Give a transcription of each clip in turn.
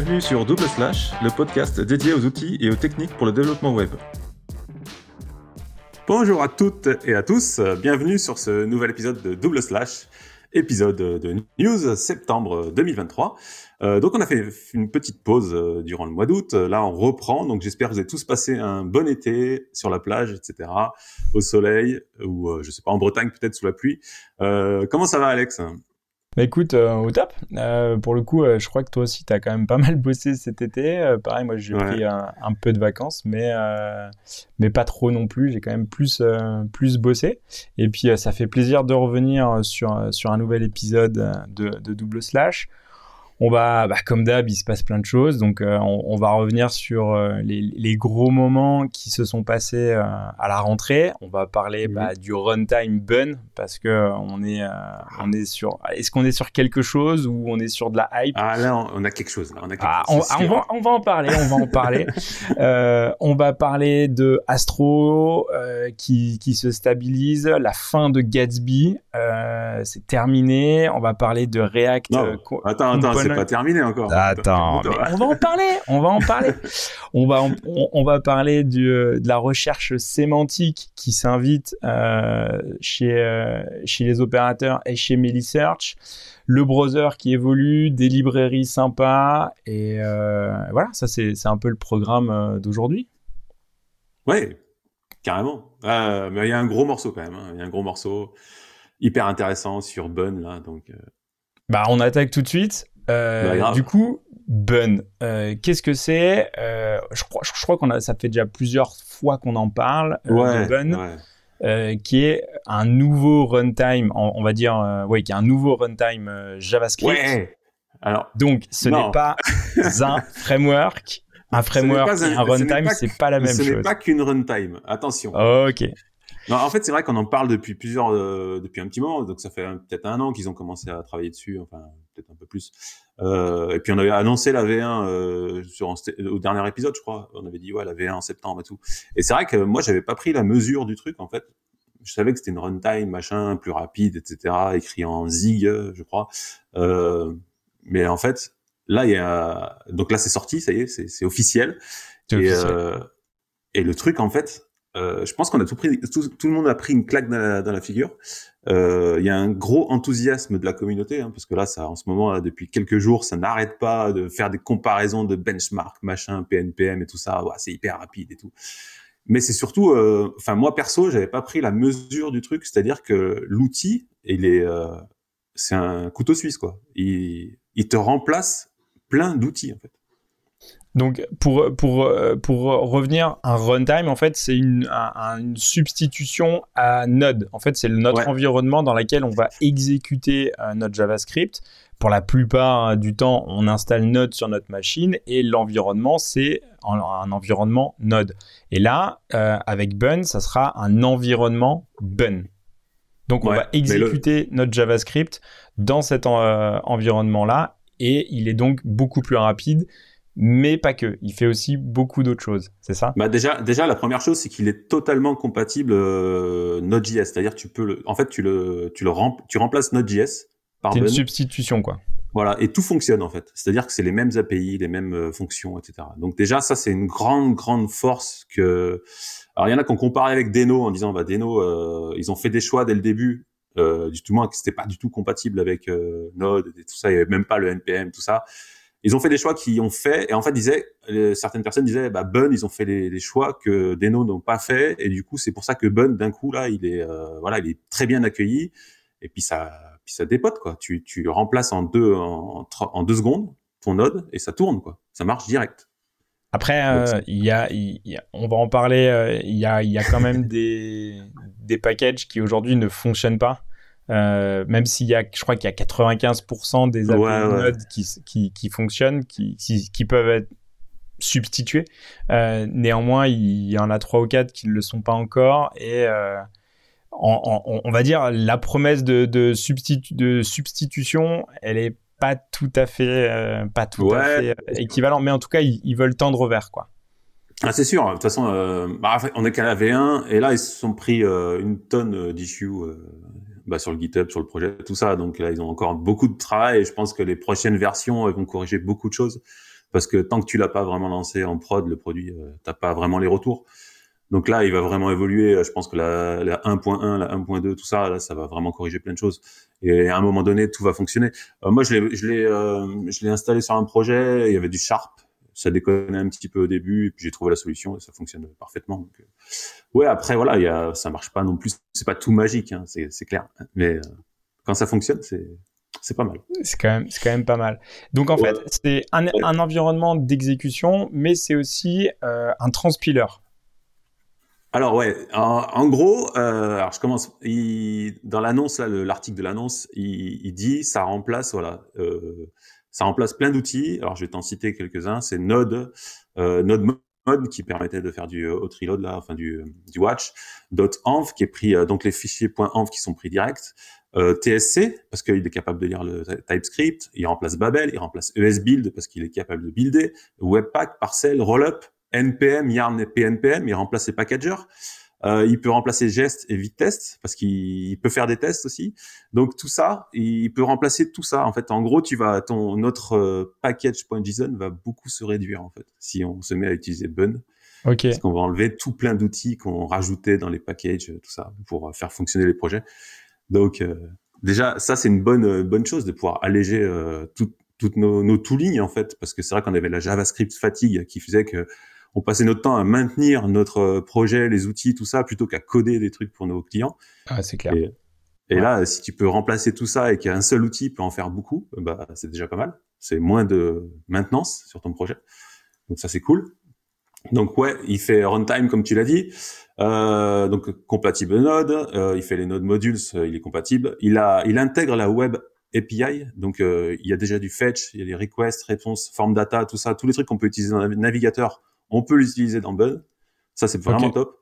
Bienvenue sur Double Slash, le podcast dédié aux outils et aux techniques pour le développement web. Bonjour à toutes et à tous, bienvenue sur ce nouvel épisode de Double Slash, épisode de News septembre 2023. Euh, donc on a fait une petite pause euh, durant le mois d'août. Là on reprend. Donc j'espère que vous avez tous passé un bon été sur la plage, etc., au soleil ou euh, je sais pas en Bretagne peut-être sous la pluie. comment ça va Alex? Bah écoute, au top. pour le coup, je crois que toi aussi, tu as quand même pas mal bossé cet été. pareil, moi, j'ai pris un, un, peu de vacances, mais, mais pas trop non plus. J'ai quand même plus, plus bossé. Et puis, ça fait plaisir de revenir sur, sur un nouvel épisode de, de Double Slash. On va, bah, comme d'hab, il se passe plein de choses. Donc, euh, on, va revenir sur euh, les, gros moments qui se sont passés euh, à la rentrée. On va parler bah, du runtime bun parce que on est, on est sur. Est-ce qu'on est sur quelque chose ou on est sur de la hype? Ah là, on a quelque chose. On, ah, on, va, on, va, en parler. On va en parler. on va parler de Astro qui, qui se stabilise, la fin de Gatsby, c'est terminé. On va parler de React. attends, attends c'est pas terminé encore. Attends, on va en parler, on va en parler. on va on, va parler du, euh, de la recherche sémantique qui s'invite euh, chez euh, chez les opérateurs et chez MeliSearch. Le browser qui évolue, des librairies sympas et voilà, ça c'est un peu le programme d'aujourd'hui. Ouais, carrément. mais il y a un gros morceau quand même. Hein. Il y a un gros morceau hyper intéressant sur Bun là, donc. Bah, on attaque tout de suite. Euh, bah, du coup, Bun, euh, qu'est-ce que c'est euh, Je crois, je, crois qu'on a, ça fait déjà plusieurs fois qu'on en parle de Bun, qui est un nouveau runtime, on, va dire, ouais, qui est un nouveau runtime JavaScript. Ouais. Alors, donc, ce n'est pas un framework. Un framework et un, runtime, c'est pas, la même chose. Ce n'est pas qu'une runtime. Attention. ok. Non, en fait, c'est vrai qu'on en parle depuis plusieurs, depuis un petit moment. Donc, ça fait peut-être un an qu'ils ont commencé à travailler dessus. Enfin, peut-être un peu plus. Euh, et puis on avait annoncé la V1 euh, sur au dernier épisode, je crois. On avait dit ouais la V1 en septembre et tout. Et c'est vrai que moi j'avais pas pris la mesure du truc en fait. Je savais que c'était une runtime machin plus rapide, etc. Écrit en zig, je crois. Euh, mais en fait là il y a donc là c'est sorti, ça y est, c'est officiel. Et, euh, et le truc en fait, euh, je pense qu'on a tout pris, tout, le monde a pris une claque dans la, figure. Euh, il y a un gros enthousiasme de la communauté, hein, parce que là, ça, en ce moment, depuis quelques jours, ça n'arrête pas de faire des comparaisons de benchmark, machin, PNPM et tout ça. C'est hyper rapide et tout. Mais c'est surtout, euh, enfin moi perso, j'avais pas pris la mesure du truc, c'est-à-dire que l'outil, il est, c'est un couteau suisse quoi. Il, il te remplace plein d'outils en fait. Donc pour, pour, pour revenir, un runtime, en fait, c'est une, une substitution à Node. En fait, c'est notre environnement dans lequel on va exécuter euh, notre JavaScript. Pour la plupart du temps, on installe Node sur notre machine et l'environnement, c'est un, environnement Node. Et là, euh, avec Bun, ça sera un environnement Bun. Donc on va exécuter notre JavaScript dans cet euh, environnement-là et il est donc beaucoup plus rapide mais pas que. Il fait aussi beaucoup d'autres choses, c'est ça? Bah déjà, déjà la première chose, c'est qu'il est totalement compatible euh, Node.js, c'est-à-dire tu peux, le, en fait, tu le, tu le tu remplaces Node.js par C'est une substitution, quoi. Voilà, et tout fonctionne en fait. C'est-à-dire que c'est les mêmes API, les mêmes euh, fonctions, etc. Donc déjà, ça c'est une grande, grande force que. Alors il y en a qui ont comparé avec Deno en disant, bah Deno, euh, ils ont fait des choix dès le début, euh, du tout moins que c'était pas du tout compatible avec euh, Node et tout ça, il y avait même pas le npm, tout ça ils ont fait des choix qui ont fait et en fait disaient certaines personnes disaient bah Bun ils ont fait les, choix que Deno n'ont pas fait et du coup c'est pour ça que Bun d'un coup là il est euh, voilà il est très bien accueilli et puis ça puis ça dépote quoi. Tu tu remplaces en deux en, en deux secondes ton node et ça tourne quoi. Ça marche direct. Après euh, il y, a, on va en parler euh, il y a il y a quand même des des packages qui aujourd'hui ne fonctionnent pas euh, même s'il y a, je crois qu'il y a 95% des API Node qui, qui, qui, fonctionnent, qui, qui, peuvent être substitués. Euh, néanmoins, il y en a trois ou quatre qui ne le sont pas encore et euh, on, on, va dire la promesse de, de, substitu de substitution, elle est pas tout à fait, pas tout à fait équivalent, mais en tout cas, ils, veulent tendre vers quoi. Ah, c'est sûr. De toute façon, bah, on est qu'à la V1 et là ils se sont pris une tonne d'issues bah, sur le GitHub, sur le projet, tout ça. Donc là, ils ont encore beaucoup de travail et je pense que les prochaines versions vont corriger beaucoup de choses. parce que tant que tu l'as pas vraiment lancé en prod, le produit, euh, t'as pas vraiment les retours. Donc là, il va vraiment évoluer. Je pense que la, la 1.1, la 1.2, tout ça, là, ça va vraiment corriger plein de choses. Et à un moment donné, tout va fonctionner. Euh, moi, je l'ai, je l'ai, euh, je l'ai installé sur un projet. Il y avait du Sharp. Ça déconnait un petit peu au début, et puis j'ai trouvé la solution et ça fonctionne parfaitement. Donc, euh, ouais, après voilà, il y a, ça marche pas non plus. C'est pas tout magique, hein, c'est, clair. Mais quand ça fonctionne, c'est c'est pas mal. C'est quand même, c'est quand même pas mal. Donc en fait, c'est un, un, environnement d'exécution, mais c'est aussi euh, un transpiler. Alors ouais, en, gros, euh, alors je commence. Il, dans l'annonce là, l'article de l'annonce, il, il, dit ça remplace voilà, euh, ça remplace plein d'outils. Alors je vais t'en citer quelques-uns. C'est Node, euh, Node qui permettait de faire du hot reload là, enfin du, du watch. .env qui est pris euh, donc les fichiers .env qui sont pris direct. Euh, TSC parce qu'il est capable de lire le TypeScript, il remplace Babel, il remplace ESBuild parce qu'il est capable de builder, Webpack, Parcel, Rollup, NPM, Yarn et PNPM, il remplace les packagers. Euh, il peut remplacer Gest et Vitest parce qu'il peut faire des tests aussi. Donc tout ça, il peut remplacer tout ça. En fait, en gros, tu vas ton notre euh, package.json va beaucoup se réduire en fait si on se met à utiliser Bun. Okay. Parce qu'on va enlever tout plein d'outils qu'on rajoutait dans les packages, tout ça, pour faire fonctionner les projets. Donc euh, déjà, ça c'est une bonne bonne chose de pouvoir alléger euh, toutes nos, nos toolings en fait, parce que c'est vrai qu'on avait la JavaScript fatigue qui faisait que on passait notre temps à maintenir notre projet, les outils, tout ça, plutôt qu'à coder des trucs pour nos clients. Ah, c'est clair. Et, là, si tu peux remplacer tout ça et qu'un seul outil peut en faire beaucoup, bah c'est déjà pas mal. C'est moins de maintenance sur ton projet. Donc ça c'est cool. Donc ouais, il fait runtime comme tu l'as dit. Euh, donc compatible Node, euh, il fait les Node modules, euh, il est compatible. Il a, il intègre la web API, donc euh, il y a déjà du fetch, il y a les requests, réponses, form data, tout ça, tous les trucs qu'on peut utiliser dans le navigateur on peut l'utiliser dans Bud. Ça, c'est vraiment top.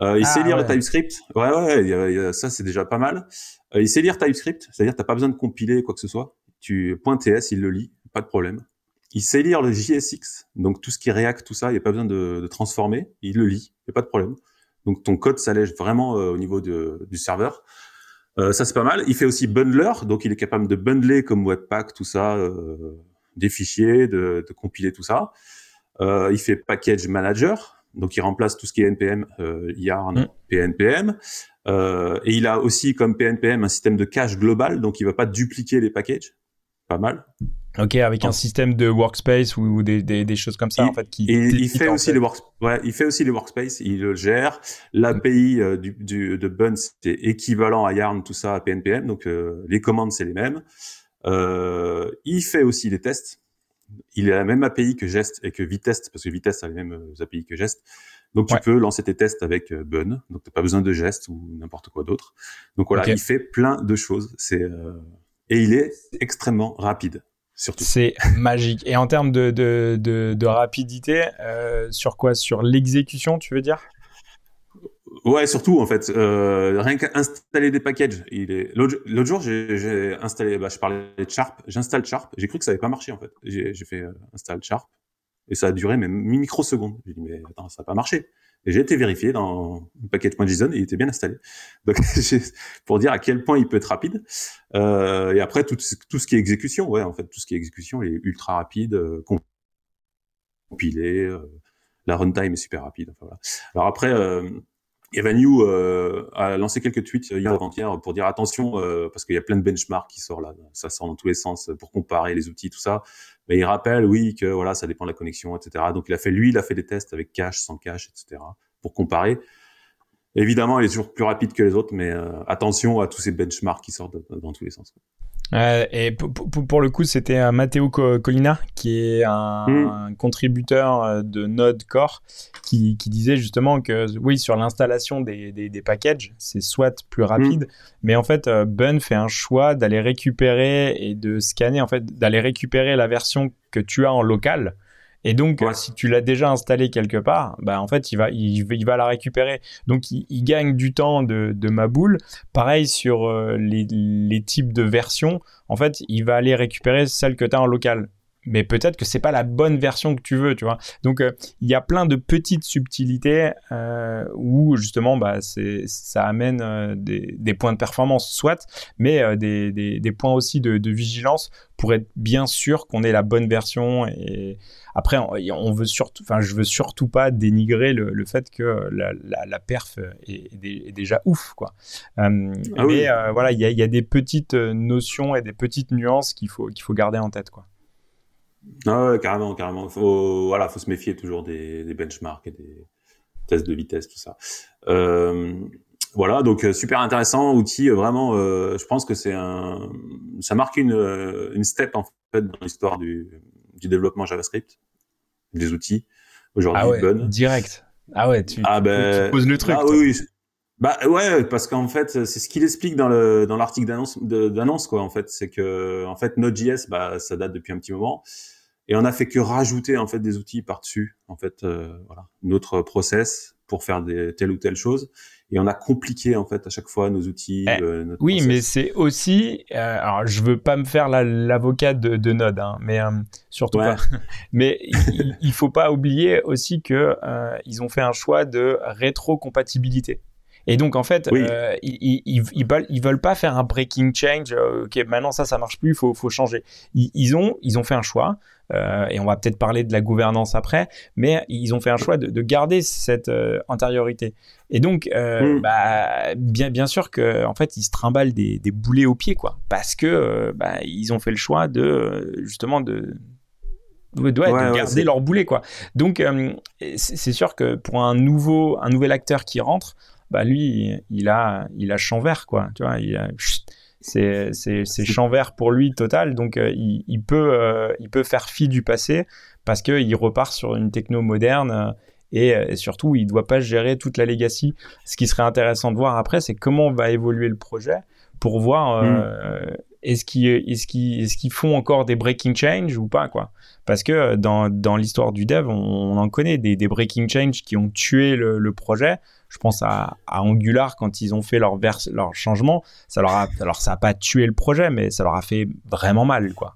Euh, il sait ah, lire le TypeScript. Ouais, ouais, ça, c'est déjà pas mal. Euh, il sait lire TypeScript, c'est-à-dire t'as pas besoin de compiler quoi que ce soit. Tu .ts, il le lit, pas de problème. Il sait lire le JSX, donc tout ce qui React, tout ça, il n'y a pas besoin de, transformer, il le lit, il n'y a pas de problème. Donc ton code s'allège vraiment euh, au niveau du serveur. Euh, ça c'est pas mal. Il fait aussi bundler, donc il est capable de bundler comme Webpack, tout ça, des fichiers, de, de compiler tout ça. Euh, il fait package manager, donc il remplace tout ce qui est NPM, euh, Yarn, mm. PNPM. Euh, et il a aussi comme PNPM un système de cache global, donc il va pas dupliquer les packages. Pas mal. Ok, avec un système de workspace ou, des, des, des, choses comme ça en fait. Qui et il fait aussi les work, ouais, il fait aussi les workspace, il le gère. L'API euh, du, du, de Bun c'est équivalent à Yarn, tout ça à PNPM, donc euh, les commandes c'est les mêmes. Euh, il fait aussi les tests il a la même API que Jest et que Vitest, parce que Vitest a les mêmes euh, API que Jest. Donc tu peux lancer tes tests avec euh, Bun, donc t'as pas besoin de Jest ou n'importe quoi d'autre. Donc voilà, il fait plein de choses. C'est euh, et il est extrêmement rapide. Surtout. C'est magique. Et en termes de, de, de, rapidité, sur quoi? Sur l'exécution, tu veux dire? Ouais, surtout en fait, euh, rien qu'installer des packages. Il est l'autre jour, j'ai installé, bah, je parlais de Sharp, j'installe Sharp. J'ai cru que ça avait pas marché en fait. J'ai fait euh, install Sharp et ça a duré même microsecondes. J'ai dit mais attends, ça a pas marché. Et j'ai été vérifié dans package.json et il était bien installé. Donc pour dire à quel point il peut être rapide. Euh, et après tout, tout ce qui est exécution, ouais, en fait tout ce qui est exécution, est ultra rapide, euh, compilé. Euh, la runtime est super rapide. Enfin, voilà. Alors après. Euh, Evan Yu euh, a lancé quelques tweets hier avant-hier pour dire attention euh, parce qu'il y a plein de benchmarks qui sortent là, ça sort dans tous les sens pour comparer les outils tout ça. Mais il rappelle oui que voilà ça dépend de la connexion etc. Donc il a fait lui il a fait des tests avec cache sans cache etc. pour comparer. Évidemment il est toujours plus rapide que les autres mais euh, attention à tous ces benchmarks qui sortent dans tous les sens. Euh, et pour, le coup, c'était euh, Matteo Colina, qui est un, mm. contributeur de Node Core, qui, disait justement que oui, sur l'installation des, des, packages, c'est soit plus rapide, mm. mais en fait, Bun fait un choix d'aller récupérer et de scanner, en fait, d'aller récupérer la version que tu as en local et donc, si tu l'as déjà installé quelque part, bah, en fait, il va, il, va la récupérer. Donc, il, gagne du temps de, de ma boule. Pareil sur euh, les, les, types de versions. En fait, il va aller récupérer celle que tu as en local. Mais peut-être que c'est pas la bonne version que tu veux, tu vois. Donc euh, il y a plein de petites subtilités euh, où justement bah c'est ça amène euh, des, des, points de performance soit, mais des, des, des, points aussi de, de, vigilance pour être bien sûr qu'on ait la bonne version. Et après on, veut surtout, enfin je veux surtout pas dénigrer le, le fait que la, la, la perf est, est, déjà ouf quoi. Ah mais voilà il y a, y a des petites notions et des petites nuances qu'il faut qu'il faut garder en tête quoi. Ah ouais, carrément, carrément. Faut, voilà, faut se méfier toujours des, des benchmarks et des tests de vitesse, tout ça. Euh, voilà, donc euh, super intéressant, outil euh, vraiment. Euh, je pense que c'est un, ça marque une, une step en fait dans l'histoire du, du développement JavaScript, des outils aujourd'hui ah ouais, Direct. Ah ouais, tu, ah ben, tu poses le truc. Ah oui, oui. Bah ouais, parce qu'en fait, c'est ce qu'il explique dans le dans l'article d'annonce d'annonce quoi. En fait, c'est que en fait Node.js, bah ça date depuis un petit moment et on a fait que rajouter en fait des outils par dessus en fait euh, voilà notre process pour faire des telle ou telle chose. Et on a compliqué en fait à chaque fois nos outils eh, euh, oui mais c'est aussi euh, alors je veux pas me faire l'avocat de, de, Node hein, mais euh, surtout pas. Mais il, il, faut pas oublier aussi que euh, ils ont fait un choix de rétrocompatibilité et donc, en fait, euh, ils, ils, ils, veulent, ils veulent pas faire un breaking change. Euh, ok, maintenant ça, ça marche plus, il faut, faut changer. Ils, ils, ont, ils ont fait un choix. Euh, et on va peut-être parler de la gouvernance après, mais ils ont fait un choix de, de garder cette antériorité. Et donc, mm. bah, bien, bien sûr que, en fait, ils se trimballent des, des boulets au pied, quoi, parce que bah, ils ont fait le choix de justement de ouais, de garder leur boulet quoi. Donc c'est sûr que pour un nouveau un nouvel acteur qui rentre, bah lui, il a, il a champ vert, quoi. Tu vois, c'est, c'est, c'est champ vert pour lui total. Donc, euh, il, il, peut, euh, il peut faire fi du passé parce qu'il repart sur une techno moderne. Euh, et, surtout, il ne doit pas gérer toute la legacy. Ce qui serait intéressant de voir après, c'est comment va évoluer le projet pour voir mm. est-ce qu'ils est qu est qu font encore des breaking change ou pas, quoi. Parce que dans, dans l'histoire du dev, on, on, en connaît des, des breaking change qui ont tué le, le projet je pense à, Angular quand ils ont fait leur, leur changement, ça leur a, alors ça a pas tué le projet, mais ça leur a fait vraiment mal, quoi.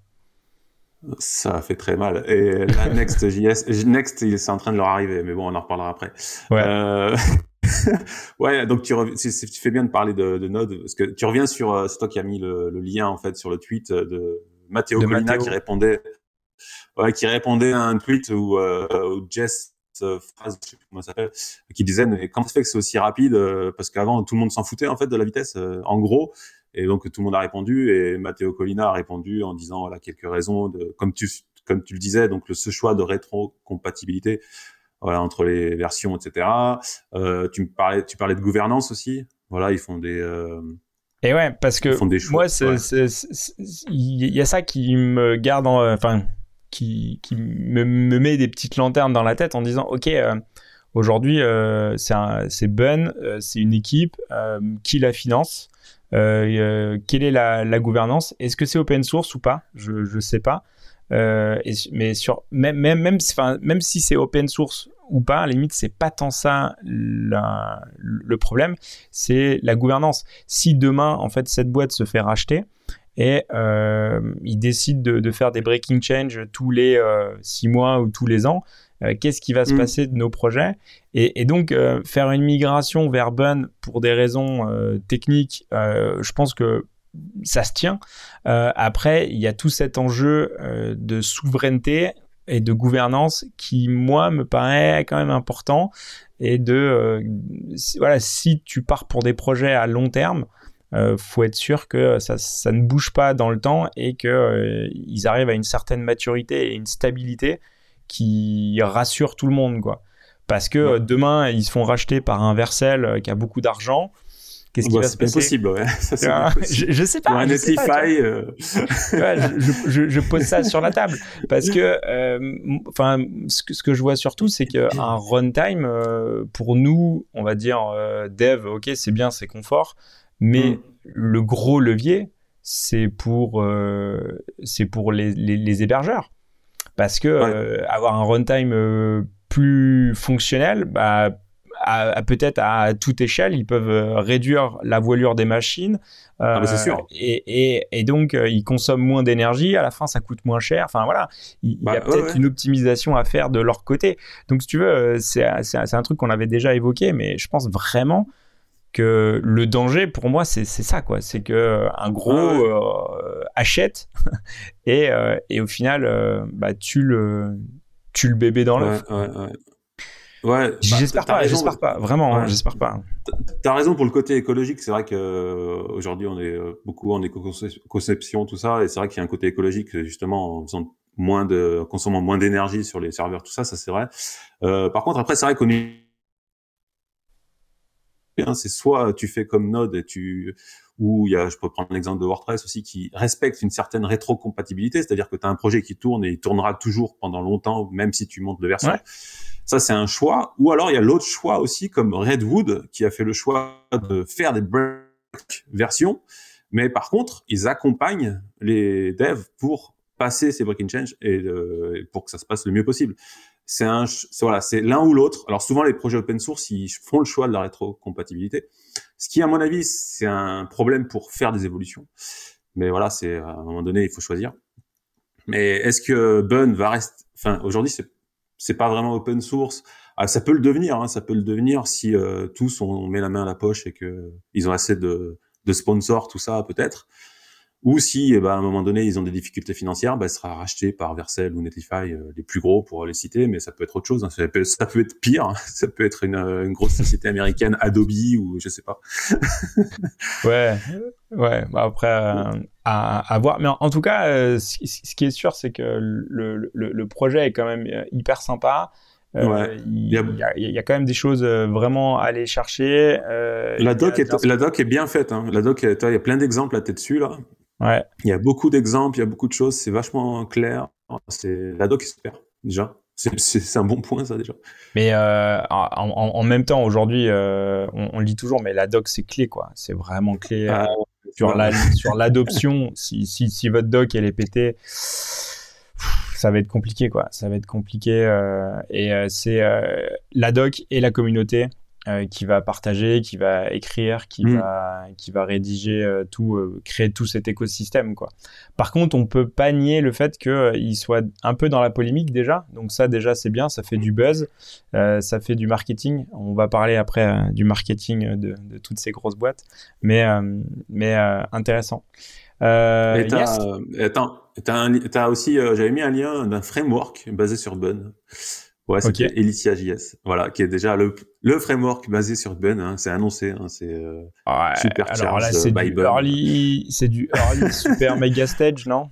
Ça a fait très mal. Et la Next.js, Next, c'est en train de leur arriver, mais bon, on en reparlera après. Ouais. Euh... ouais, donc tu, tu, fais bien de parler de, de, Node, parce que tu reviens sur, euh, c'est toi qui as mis le, le, lien en fait sur le tweet de Matteo Colina qui répondait, ouais, qui répondait à un tweet où, euh, où Jess phrase, je sais plus comment ça s'appelle, qui disait mais comment ça fait que c'est aussi rapide euh, Parce qu'avant tout le monde s'en foutait en fait de la vitesse, euh, en gros. Et donc tout le monde a répondu et Matteo Colina a répondu en disant voilà quelques raisons de comme tu comme tu le disais donc le, ce choix de rétro-compatibilité voilà entre les versions etc. Euh, tu me parlais tu parlais de gouvernance aussi voilà ils font des euh, et ouais, parce que moi, il y a ça qui me garde en, enfin, qui, me, me, met des petites lanternes dans la tête en disant ok euh, aujourd'hui euh, c'est Ben euh, c'est une équipe qui la finance quelle est la, gouvernance est-ce que c'est open source ou pas? Je je sais pas mais sur même même même même si c'est open source ou pas, à la limite, c'est pas tant ça le problème, c'est la gouvernance. Si demain, en fait, cette boîte se fait racheter, et euh, ils décident de, de, faire des breaking change tous les euh, six mois ou tous les ans. Euh, Qu'est-ce qui va se mm. passer de nos projets? Et, et, donc faire une migration vers Bun pour des raisons techniques, je pense que ça se tient. après, il y a tout cet enjeu de souveraineté et de gouvernance qui moi me paraît quand même important et de voilà si tu pars pour des projets à long terme euh, faut être sûr que ça, ça, ne bouge pas dans le temps et que euh, ils arrivent à une certaine maturité et une stabilité qui rassure tout le monde, quoi. Parce que ouais. demain, ils se font racheter par un Vercel euh, qui a beaucoup d'argent. Qu'est-ce qui bah, va se passer possible, ouais. Ça, je, je, sais pas. Ou un Netlify. Euh... ouais, je, je, je, pose ça sur la table parce que, euh, ce, que, ce que je vois surtout, c'est qu'un runtime, euh, pour nous, on va dire dev, ok, c'est bien, c'est confort, mais mm. le gros levier, c'est pour, euh, c'est pour les, les, les, hébergeurs. Parce que ouais. euh, avoir un runtime euh, plus fonctionnel, bah, à, peut-être à toute échelle, ils peuvent réduire la voilure des machines. Ah, c'est sûr. Et, et, et donc, ils consomment moins d'énergie. À la fin, ça coûte moins cher. Enfin, voilà. Il, y a bah, peut-être une optimisation à faire de leur côté. Donc, si tu veux, c'est un truc qu'on avait déjà évoqué, mais je pense vraiment que le danger pour moi c'est ça quoi. C'est que euh, un gros euh, achète et, euh, et, au final bah tu le tu le bébé dans l'œuf. Ouais, ouais, ouais. j'espère bah, pas j'espère pas. Vraiment hein, j'espère pas. T'as raison pour le côté écologique. C'est vrai que aujourd'hui on est beaucoup en éco-conception tout ça. Et c'est vrai qu'il y a un côté écologique justement en faisant moins de consommant moins d'énergie sur les serveurs tout ça. Ça c'est vrai. Par contre après c'est vrai qu'on est c'est soit tu fais comme Node et tu ou il y a, je peux prendre l'exemple de WordPress aussi qui respecte une certaine rétrocompatibilité, c'est-à-dire que tu as un projet qui tourne et il tournera toujours pendant longtemps, même si tu montes de version. Ça, c'est un choix. Ou alors, il y a l'autre choix aussi, comme Redwood, qui a fait le choix de faire des break versions. Mais par contre, ils accompagnent les devs pour passer ces breaking change et pour que ça se passe le mieux possible c'est un, voilà, c'est l'un ou l'autre. Alors souvent les projets open source, ils font le choix de la rétrocompatibilité, ce qui à mon avis c'est un problème pour faire des évolutions. Mais voilà, c'est à un moment donné il faut choisir. Mais est-ce que Bun va rester Enfin, aujourd'hui c'est c'est pas vraiment open source. Ah, ça peut le devenir, hein, ça peut le devenir si euh, tous on met la main à la poche et que ils ont assez de, de sponsors, tout ça peut-être. Ou si, eh ben, à un moment donné, ils ont des difficultés financières, ben, sera racheté par Vercel ou Netlify, euh, les plus gros pour les citer, mais ça peut être autre chose. Hein. Ça, peut, ça, peut, être pire. Hein. Ça peut être une, une, grosse société américaine, Adobe ou je sais pas. ouais, ouais. Bah après, euh, à, à, voir. Mais en, tout cas, euh, ce, qui est sûr, c'est que le, le, le, projet est quand même hyper sympa. ouais. il, y a... Il, y a, quand même des choses vraiment à aller chercher. la, doc est, la doc est bien faite. Hein. La doc, il y a plein d'exemples à tête dessus là. Ouais. Il y a beaucoup d'exemples, il y a beaucoup de choses, c'est vachement clair. C'est la doc est super déjà. C'est un bon point ça déjà. Mais euh, en, en, même temps aujourd'hui, euh, on, on, le dit toujours, mais la doc c'est clé quoi. C'est vraiment clé ah, euh, sur la sur l'adoption. si, si, si votre doc elle est pétée, ça va être compliqué quoi. Ça va être compliqué et c'est la doc et la communauté euh, qui va partager, qui va écrire, qui mm. va qui va rédiger euh, tout, euh, créer tout cet écosystème quoi. Par contre, on peut pas nier le fait qu'il soit un peu dans la polémique déjà. Donc ça déjà c'est bien, ça fait du buzz, ça fait du marketing. On va parler après du marketing de, de, toutes ces grosses boîtes, mais mais intéressant. Euh, t'as, as aussi, j'avais mis un lien d'un framework basé sur Bun. Ouais, c'est okay. Elysia JS, voilà, qui est déjà le, le framework basé sur Bun, hein, c'est annoncé, hein, c'est euh, ouais, super alors là, c'est du early, c'est du early super mega stage, non?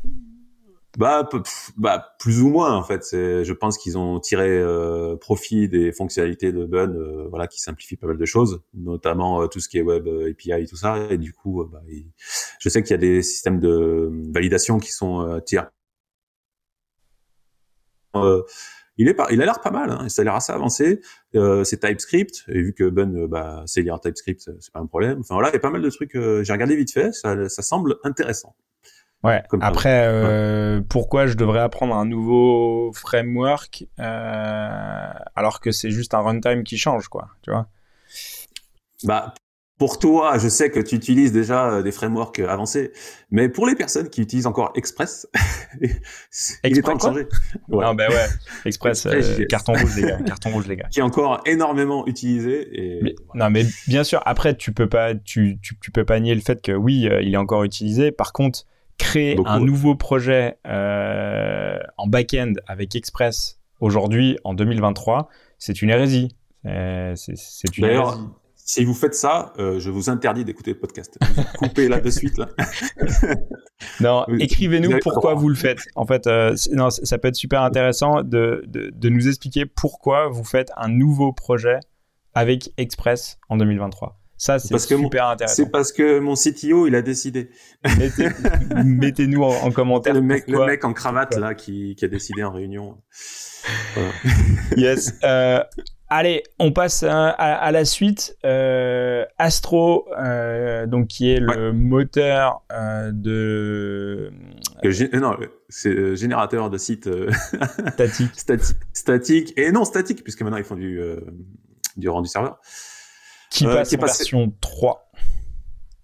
Bah, bah, plus ou moins en fait. C'est, je pense qu'ils ont tiré euh, profit des fonctionnalités de Bun, euh, voilà, qui simplifient pas mal de choses, notamment euh, tout ce qui est web euh, API et tout ça. Et du coup, bah, je sais qu'il y a des systèmes de validation qui sont tiers il est pas, il a l'air pas mal, hein, ça a l'air assez avancé. Euh, c'est TypeScript, et vu que Ben, euh, bah, c'est lire TypeScript, c'est pas un problème. Enfin voilà, il y a pas mal de trucs. Euh, j'ai regardé vite fait, ça, ça semble intéressant. Ouais. Après, euh, pourquoi je devrais apprendre un nouveau framework euh, alors que c'est juste un runtime qui change, quoi, tu vois? Bah, pour toi, je sais que tu utilises déjà euh, des frameworks euh, avancés, mais pour les personnes qui utilisent encore Express, il est temps de changer. Ouais. Non, ben ouais, Express, euh, carton rouge les gars, carton rouge les gars. Qui est encore énormément utilisé. Et Non, mais bien sûr. Après, tu peux pas, tu, tu, tu, peux pas nier le fait que oui, il est encore utilisé. Par contre, créer un nouveau projet euh, en back-end avec Express aujourd'hui en 2023, c'est une hérésie. C'est une hérésie si vous faites ça, euh, je vous interdis d'écouter le podcast. Coupez là de suite. Là. non, écrivez-nous pourquoi vous le faites. En fait, euh, non, ça peut être super intéressant de, de, de, nous expliquer pourquoi vous faites un nouveau projet avec Express en 2023. Ça, c'est super intéressant. C'est parce que mon CTO, il a décidé. Mettez-nous en, en, commentaire. Le mec, le mec en cravate, là, qui, qui, a décidé en réunion. Voilà. yes. Euh, Allez, on passe à, à, la suite. Euh, Astro, euh, donc qui est le moteur euh, de. Euh, non, c'est générateur de sites statique. statique. Statique et non statique puisque maintenant ils font du du rendu serveur. Qui passe en version 3.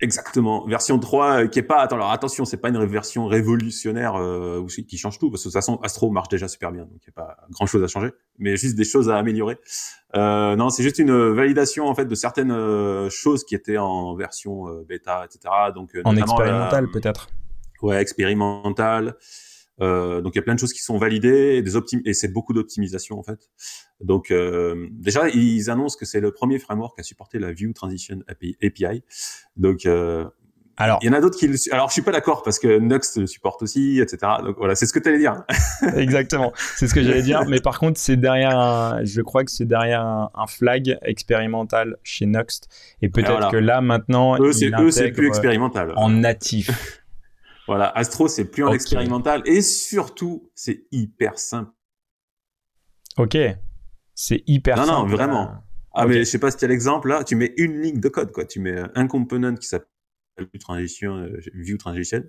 Exactement, version 3 qui est pas attends alors attention, c'est pas une version révolutionnaire euh, qui change tout parce que de toute façon Astro marche déjà super bien donc il y a pas grand-chose à changer, mais juste des choses à améliorer. Euh, non, c'est juste une validation en fait de certaines euh, choses qui étaient en version euh, bêta etc. Donc en expérimental peut-être. Ouais, expérimental. Euh, donc il y a plein de choses qui sont validées et, des et c'est beaucoup d'optimisation en fait. Donc euh, déjà ils annoncent que c'est le premier framework à supporter la View Transition API. Donc euh, alors, il y en a d'autres qui le... Alors, je suis pas d'accord parce que Nuxt le supporte aussi, etc. Donc voilà, c'est ce que tu allais dire. Exactement, c'est ce que j'allais dire. Mais par contre, c'est derrière, un... je crois que c'est derrière un, flag expérimental chez Nuxt. Et peut-être que là maintenant, eux, c'est eux, c'est plus expérimental en natif. Voilà, Astro, c'est plus en expérimental et surtout, c'est hyper simple. Ok, c'est hyper simple. Non, non, vraiment. Ah, mais je sais pas si tu as l'exemple là, tu mets une ligne de code, quoi. Tu mets un component qui s'appelle Transition, euh, View Transition,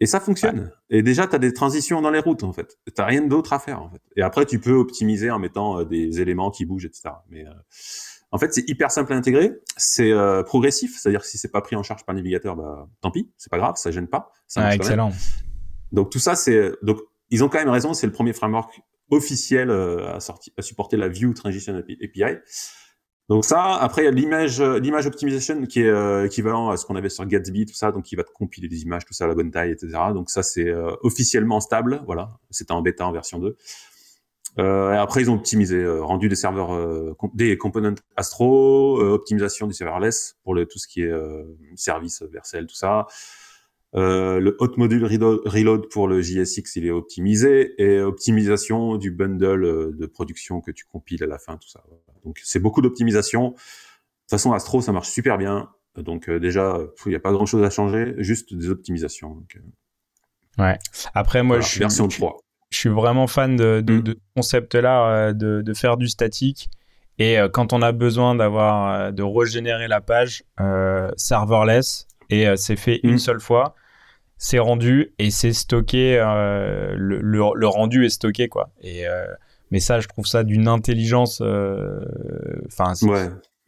et ça fonctionne. Et déjà, tu as des transitions dans les routes, en fait. Tu rien d'autre à faire, en fait. Et après, tu peux optimiser en mettant euh, des éléments qui bougent, etc. Mais euh, en fait, c'est hyper simple à intégrer, c'est euh, progressif, c'est-à-dire que si c'est pas pris en charge par le navigateur, bah tant pis, c'est pas grave, ça gêne pas. Ça ah, excellent. Donc tout ça, c'est donc ils ont quand même raison, c'est le premier framework officiel euh, à, sortir, à supporter la View Transition API. Donc ça, après il y a l'image, l'image optimization qui est euh, équivalent à ce qu'on avait sur Gatsby, tout ça, donc qui va te compiler des images, tout ça à la bonne taille, etc. Donc ça c'est officiellement stable, voilà. C'était en bêta en version 2. Euh, et après, ils ont optimisé, euh, rendu des serveurs, euh, des components Astro, euh, optimisation du serverless pour le, tout ce qui est service Vercel, tout ça. le hot module reload pour le JSX, il est optimisé et optimisation du bundle de production que tu compiles à la fin, tout ça. Donc c'est beaucoup d'optimisation. De toute façon, Astro, ça marche super bien. Donc déjà, il n'y a pas grand-chose à changer, juste des optimisations. Donc, ouais. Après, moi, je suis version 3 je suis vraiment fan de, de, mm. de ce concept-là, euh, de, de, faire du statique. Et euh, quand on a besoin d'avoir, euh, de régénérer la page, serverless, et c'est fait une mm. seule fois, c'est rendu et c'est stocké, le, le, rendu est stocké, quoi. Et, mais ça, je trouve ça d'une intelligence, enfin,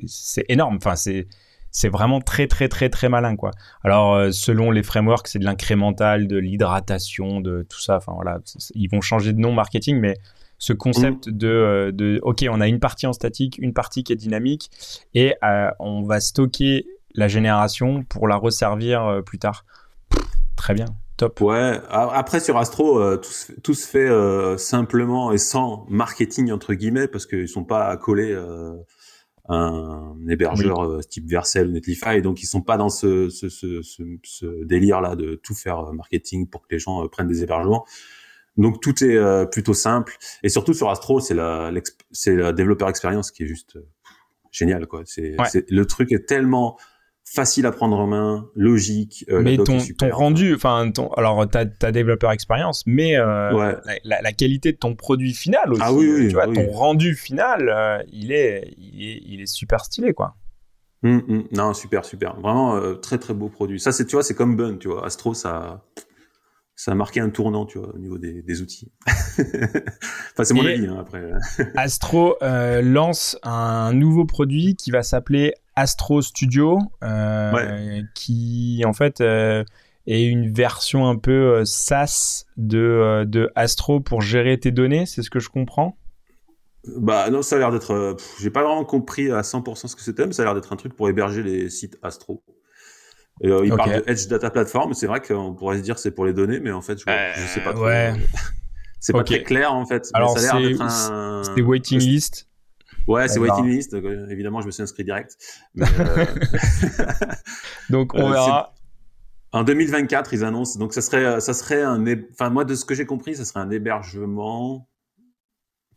c'est énorme. Enfin, c'est, c'est vraiment très très très très malin quoi. Alors euh, selon les frameworks, c'est de l'incrémental, de l'hydratation, de tout ça. Enfin voilà, ils vont changer de nom marketing, mais ce concept mm. de, euh, de ok, on a une partie en statique, une partie qui est dynamique, et euh, on va stocker la génération pour la resservir plus tard. très bien. Top. Ouais. Après sur Astro, tout, se fait simplement et sans marketing entre guillemets parce qu'ils sont pas collés un hébergeur euh, type Vercel, Netlify, donc ils sont pas dans ce, ce, ce, ce délire là de tout faire euh, marketing pour que les gens euh, prennent des hébergements. Donc tout est plutôt simple et surtout sur Astro, c'est la c'est la développeur expérience qui est juste génial quoi. C'est le truc est tellement facile à prendre en main, logique. Euh, mais ton, ton rendu, enfin, ton, alors t'as as développeur expérience, mais euh, la, la, qualité de ton produit final aussi. Ah oui, oui, tu vois, ton rendu final, euh, il, est, il, est, il est super stylé, quoi. Hum, hum. non, super, super. Vraiment euh, très très beau produit. Ça, c'est tu vois, c'est comme Bun, tu vois. Astro, ça, ça a marqué un tournant, tu vois, au niveau des, des outils. enfin, c'est mon avis, hein, après. Astro lance un nouveau produit qui va s'appeler Astro Studio, euh, qui en fait euh, est une version un peu euh, SaaS de, de Astro pour gérer tes données, c'est ce que je comprends? Bah non, ça a l'air d'être. J'ai pas vraiment compris à 100% ce que c'était, mais ça a l'air d'être un truc pour héberger les sites Astro. Et, il parle de Edge Data Platform, c'est vrai qu'on pourrait se dire c'est pour les données, mais en fait, je, sais pas trop. c'est pas très clair en fait. Alors, c'est waiting list. Ouais, c'est waiting list. évidemment, je me suis inscrit direct. Euh, donc, on euh, verra. En 2024, ils annoncent. Donc, ça serait, ça serait un. Enfin, moi, de ce que j'ai compris, ça serait un hébergement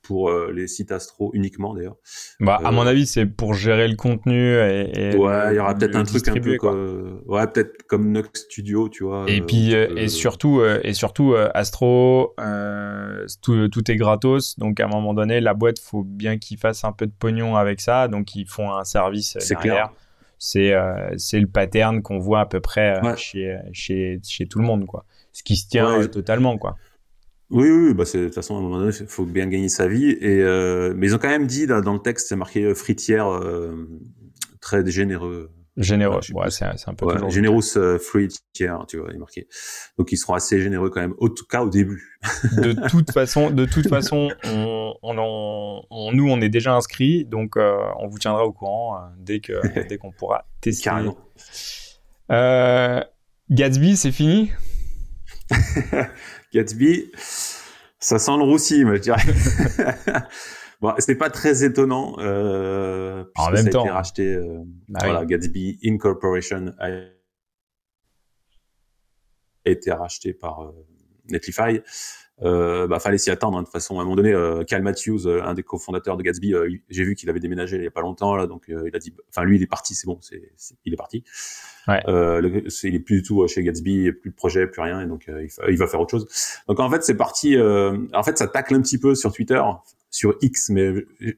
pour euh, les sites Astro uniquement d'ailleurs. Bah, à mon euh, avis, c'est pour gérer le contenu et. ouais, il y aura peut-être un truc un peu comme, ouais, peut-être comme Nox Studio, tu vois. Et puis euh, et surtout et surtout Astro, tout, tout, est gratos, donc à un moment donné, la boîte faut bien qu'ils fassent un peu de pognon avec ça, donc ils font un service c'est Clair. C'est c'est le pattern qu'on voit à peu près chez, chez chez tout le monde quoi. Ce qui se tient totalement quoi. Oui, oui, bah de toute façon, à un moment donné, il faut bien gagner sa vie. Et, euh, mais ils ont quand même dit, là, dans le texte, c'est marqué euh, fritière euh, très généreux. Généreux, ouais, c'est un peu ouais, Generous euh, fruitière, tu vois, il est marqué. Donc ils seront assez généreux quand même, en tout cas au début. de toute façon, de toute façon, on, on, nous, on est déjà inscrit, donc on vous tiendra au courant dès que dès qu'on pourra tester. Carrément. Gatsby, c'est fini? Gatsby, ça sent le roussi, moi, je dirais. bon, c'est pas très étonnant. Euh, en même ça temps. A été racheté, euh, bah voilà, Gatsby Incorporation a été racheté par euh, Netlify. Euh, bah, fallait s'y attendre. Hein, de toute façon, à un moment donné, euh, Cal Matthews, euh, un des cofondateurs de Gatsby, euh, j'ai vu qu'il avait déménagé il y a pas longtemps là, donc il a dit, enfin lui, il est parti, c'est bon, c'est, il est parti. Ouais. Le, il est plus du tout chez Gatsby, plus de projet, plus rien, et donc il, il, va faire autre chose. Donc en fait, c'est parti. en fait, ça tacle un petit peu sur Twitter sur X, mais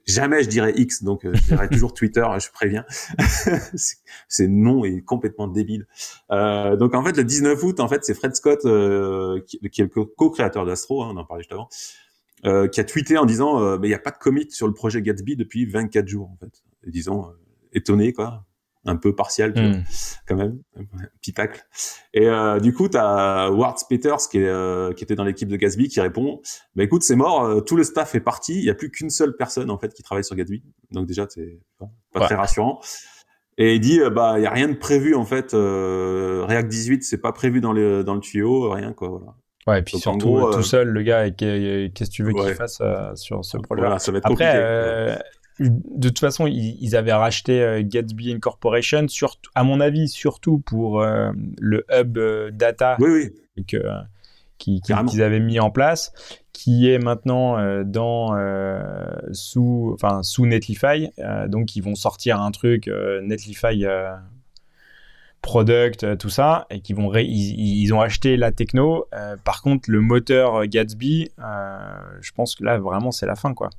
jamais je dirais X, donc je dirais toujours Twitter, je préviens. c'est nom est complètement débile. Euh, donc en fait, le 19 août, en fait, c'est Fred Scott, euh, qui, est le co-créateur d'Astro, hein, on en parlait juste avant, euh, qui a tweeté en disant, euh, mais il n'y a pas de commit sur le projet Gatsby depuis 24 jours, en fait. Et disons, étonné, quoi un peu partial vois, quand même petit tacle. Et euh, du coup tu as Ward Peters qui est euh, qui était dans l'équipe de Gatsby qui répond bah écoute c'est mort euh, tout le staff est parti il y a plus qu'une seule personne en fait qui travaille sur Gatsby. Donc déjà c'est pas, pas très rassurant. Et il dit bah il y a rien de prévu en fait React 18 c'est pas prévu dans le dans le tuyau rien quoi voilà. Ouais, et puis surtout gros, tout seul, le gars, qu'est-ce que tu veux qu'il fasse sur ce projet voilà, Après, de toute façon, ils, avaient racheté euh, Gatsby Incorporation, surtout, à mon avis, surtout pour euh, le hub euh, data oui, Que, qu'ils avaient mis en place, qui est maintenant dans sous, enfin sous Netlify. donc, ils vont sortir un truc Netlify product, tout ça, et qui vont ils, ont acheté la techno. par contre, le moteur Gatsby, je pense que là vraiment c'est la fin, quoi.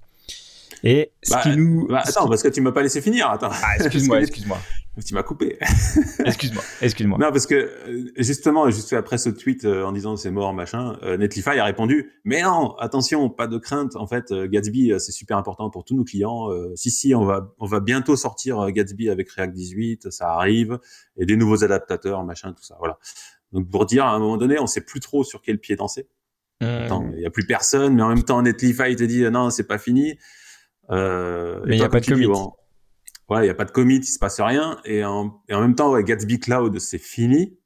Et ce bah, qui nous. Bah, attends, parce que tu m'as pas laissé finir. Attends. Ah, excuse-moi, excuse-moi. Tu m'as coupé. excuse-moi, excuse-moi. Non, parce que euh, justement, juste après ce tweet euh, en disant c'est mort, machin, euh, Netlify a répondu mais non, attention, pas de crainte. En fait, Gatsby c'est super important pour tous nos clients. si si, on va on va bientôt sortir Gatsby avec React 18, ça arrive et des nouveaux adaptateurs, machin, tout ça. Voilà. Donc pour dire à un moment donné, on sait plus trop sur quel pied danser. Mmh. Il y a plus personne, mais en même temps Netlify te dit non, c'est pas fini. Euh, mais il n'y a pas de commit. ouais, il n'y a pas de commit, il se passe rien. Et en, et en même temps, ouais, Gatsby Cloud, c'est fini.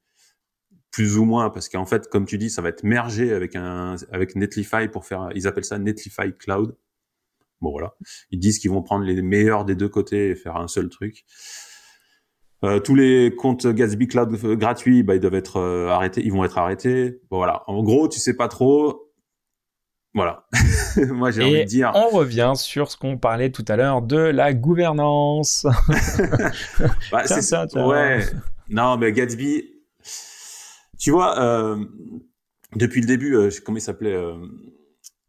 Plus ou moins, parce qu'en fait, comme tu dis, ça va être mergé avec un, avec Netlify pour faire, ils appellent ça Netlify Cloud. Bon, voilà. Ils disent qu'ils vont prendre les meilleurs des deux côtés et faire un seul truc. Euh, tous les comptes Gatsby Cloud gratuits, bah, ils doivent être euh, arrêtés, ils vont être arrêtés. Bon, voilà. En gros, tu sais pas trop. Voilà. Moi, j'ai envie de dire. On revient sur ce qu'on parlait tout à l'heure de la gouvernance. bah, c'est ça. Ouais. Non, mais Gatsby, tu vois, euh, depuis le début, euh, comment il s'appelait euh,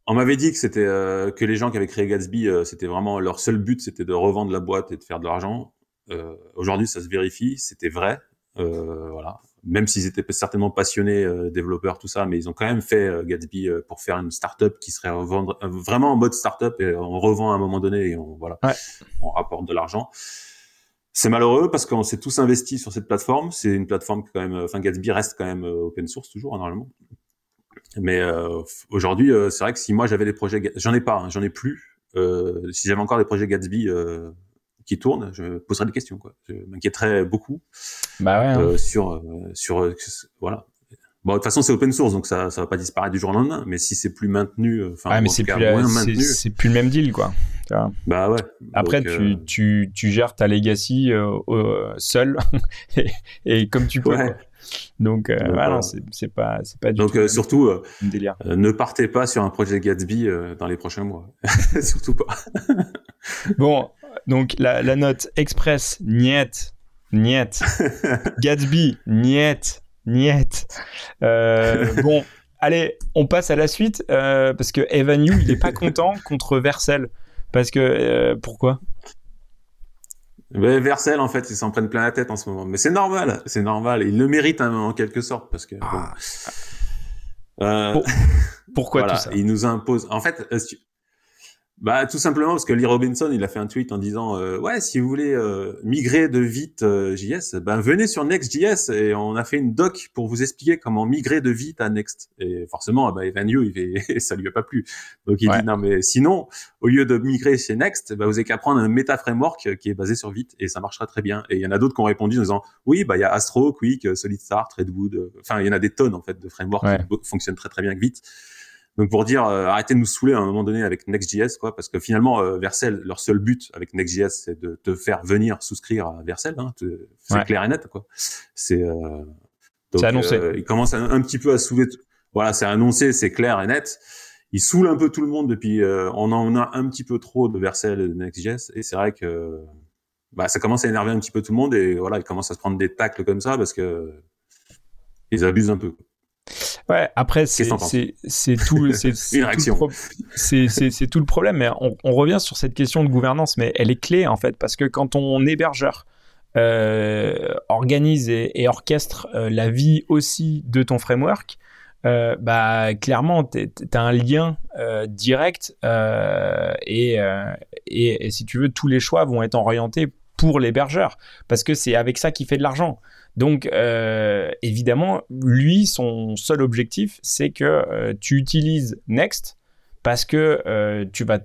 On m'avait dit que c'était euh, que les gens qui avaient créé Gatsby, c'était vraiment leur seul but, c'était de revendre la boîte et de faire de l'argent. Aujourd'hui, ça se vérifie, c'était vrai. Voilà. Même s'ils étaient certainement passionnés euh, développeurs tout ça mais ils ont quand même fait euh, Gatsby euh, pour faire une startup qui serait vendre, vraiment en mode startup et on revend à un moment donné et on voilà on rapporte de l'argent. C'est malheureux parce qu'on s'est tous investis sur cette plateforme. C'est une plateforme qui quand même enfin Gatsby reste quand même open source toujours normalement. Mais aujourd'hui c'est vrai que si moi j'avais des projets j'en ai pas hein, j'en ai plus. Si j'avais encore des projets Gatsby qui tourne, je poserai des questions. Quoi. Je m'inquiéterais beaucoup bah ouais, hein. euh, sur euh, sur euh, voilà. Bon, de toute façon, c'est open source, donc ça ça va pas disparaître du jour au lendemain. Mais si c'est plus maintenu, enfin, mais c'est plus, c'est plus le même deal, quoi. Bah ouais. Après, tu, tu, tu gères ta legacy seul et, et, comme tu peux. Ouais. Donc, euh, voilà, c'est pas, c'est pas du Donc, tout surtout, euh, délire. ne partez pas sur un projet Gatsby dans les prochains mois. surtout pas. bon, donc la, la note express, niet, niet. Gatsby, niet, niet. bon, allez, on passe à la suite parce que Evan Yu, il est pas content contre Vercel. Parce que, pourquoi? Mais Versel, en fait, ils s'en prennent plein la tête en ce moment. Mais c'est normal, c'est normal. Ils le méritent hein, en quelque sorte parce que. Ah. Pourquoi tout ça? Il nous impose. En fait, bah tout simplement parce que Lee Robinson il a fait un tweet en disant euh, ouais si vous voulez euh, migrer de vite euh, JS ben venez sur Next.js et on a fait une doc pour vous expliquer comment migrer de vite à Next. Et forcément bah, Evan Yu il ça lui a pas plu. Donc il dit non mais sinon au lieu de migrer chez Next bah, vous avez qu'à prendre un meta framework qui est basé sur Vite et ça marchera très bien. Et il y en a d'autres qui ont répondu en disant oui bah il y a Astro Quick Solid Start Redwood enfin il y en a des tonnes en fait de frameworks qui fonctionnent très très bien avec Vite donc pour dire euh, arrêtez de nous saouler à un moment donné avec Next.js quoi parce que finalement euh, Vercel leur seul but avec Next.js c'est de te faire venir souscrire à Vercel hein, c'est clair et net quoi. C'est euh, annoncé. Euh, ils commencent un, petit peu à saouler voilà, c'est annoncé, c'est clair et net. Ils saoulent un peu tout le monde depuis on en a un petit peu trop de Vercel et de Next.js et c'est vrai que bah, ça commence à énerver un petit peu tout le monde et voilà, ils commencent à se prendre des tacles comme ça parce que ils abusent un peu. Ouais, après, c'est tout, c'est le problème. Mais on, revient sur cette question de gouvernance, mais elle est clé en fait, parce que quand ton hébergeur euh, organise et, orchestre euh, la vie aussi de ton framework, euh, bah clairement, tu as un lien direct et, et, et si tu veux, tous les choix vont être orientés pour l'hébergeur, parce que c'est avec ça qu'il fait de l'argent. Donc, euh, évidemment, lui, son seul objectif, c'est que euh, tu utilises Next parce que euh, tu vas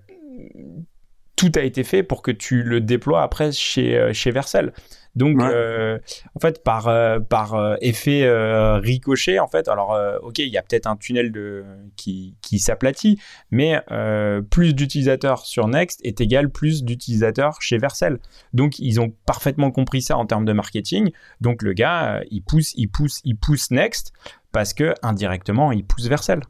tout a été fait pour que tu le déploies après chez, chez Vercel. Donc, euh, en fait, par, euh, euh, effet ricochet, en fait, alors, ok, il y a peut-être un tunnel de, qui, qui s'aplatit, mais plus d'utilisateurs sur Next est égal plus d'utilisateurs chez Vercel. Donc, ils ont parfaitement compris ça en termes de marketing. Donc, le gars, il pousse, il pousse, il pousse Next parce que indirectement, il pousse Vercel.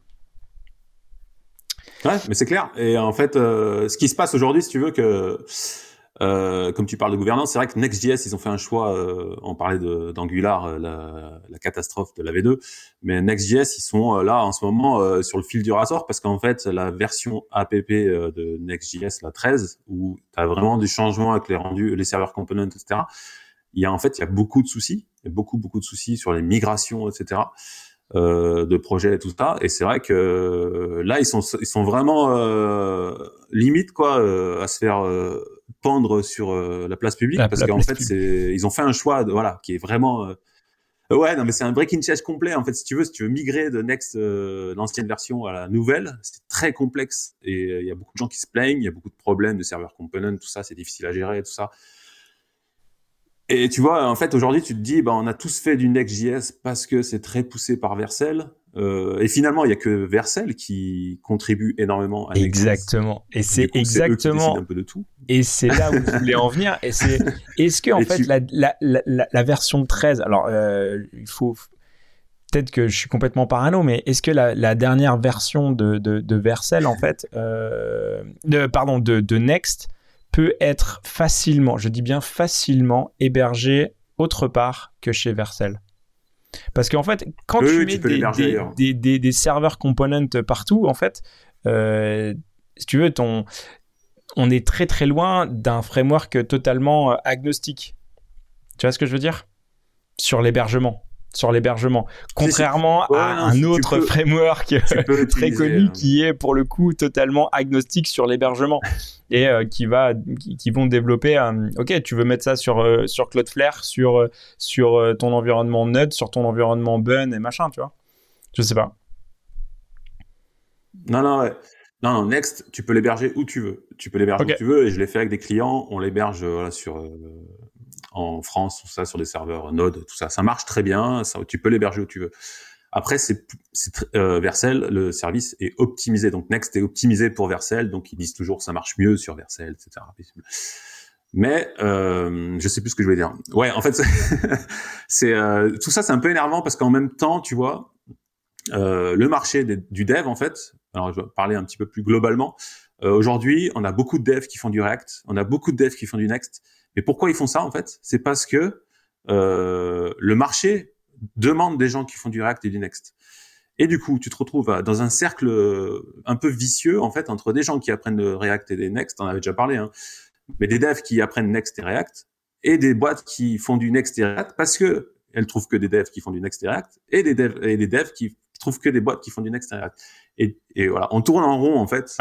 Ouais, mais c'est clair. Et en fait, ce qui se passe aujourd'hui, si tu veux que euh, comme tu parles de gouvernance, c'est vrai que Next.js, ils ont fait un choix, euh, on parlait d'Angular, euh, la, catastrophe de la V2, mais Next.js, ils sont euh, là en ce moment euh, sur le fil du rasoir parce qu'en fait, la version app de Next.js, la 13, où tu as vraiment des changements avec les rendus, les serveurs components, etc., il y a en fait, il y a beaucoup de soucis, beaucoup, beaucoup de soucis sur les migrations, etc., de projets et tout ça. Et c'est vrai que là, ils sont, ils sont vraiment limite, quoi, à se faire pendre sur euh, la place publique. Parce qu'en fait c'est ils ont fait un choix de, voilà qui est vraiment euh, ouais non mais c'est un breaking change complet en fait si tu veux si tu veux migrer de Next euh, l'ancienne version à la nouvelle c'est très complexe. Et il y a beaucoup de gens qui se plaignent il y a beaucoup de problèmes de serveurs components tout ça c'est difficile à gérer tout ça et tu vois en fait aujourd'hui tu te dis bah on a tous fait du Next.js parce que c'est très poussé par Vercel euh, et finalement, il y a que Vercel qui contribue énormément à Exactement. Et c'est exactement. un peu de tout. Et c'est là où je voulais en venir. Et c'est est-ce que en fait la, la, la, la, version 13, alors euh, il faut peut-être que je suis complètement parano, mais est-ce que la, dernière version de, de, de Vercel en fait, euh, de, pardon, de, de Next peut être facilement, je dis bien facilement hébergée autre part que chez Vercel. Parce qu'en fait, quand tu mets des, serveurs components partout, en fait, euh, si tu veux, ton, on est très très loin d'un framework totalement euh, agnostique. Tu vois ce que je veux dire? Sur l'hébergement sur l'hébergement. Contrairement à un autre framework très connu hein. qui est pour le coup totalement agnostique sur l'hébergement et euh, qui va qui, vont développer OK, tu veux mettre ça sur euh, sur Cloudflare, sur euh, sur ton environnement Node, sur ton environnement Bun et machin, tu vois. Je sais pas. Non non ouais. Non, non, Next, tu peux l'héberger où tu veux. Tu peux l'héberger où tu veux, et je l'ai fait avec des clients. On l'héberge voilà, sur, en France, tout ça, sur des serveurs Node, tout ça. Ça marche très bien, tu peux l'héberger où tu veux. Après, c'est euh, le service est optimisé. Donc Next est optimisé pour Vercel, donc ils disent toujours ça marche mieux sur Vercel, etc. Mais euh, je sais plus ce que je voulais dire. Ouais, en fait, c'est euh, tout ça, c'est un peu énervant parce qu'en même temps, tu vois, euh, le marché du dev, en fait. Alors, je vais parler un petit peu plus globalement. Euh, aujourd'hui, on a beaucoup de devs qui font du React, on a beaucoup de devs qui font du Next. Mais pourquoi ils font ça en fait? C'est parce que euh, le marché demande des gens qui font du React et du Next. Et du coup, tu te retrouves dans un cercle euh, un peu vicieux en fait entre des gens qui apprennent le React et des Next, on avait déjà parlé, hein, mais des devs qui apprennent Next et React, et des boîtes qui font du Next et React parce que elles trouvent que des devs qui font du Next et React, et des devs et des devs qui trouves que des boîtes qui font du Next React. Et, et voilà, on tourne en rond en fait.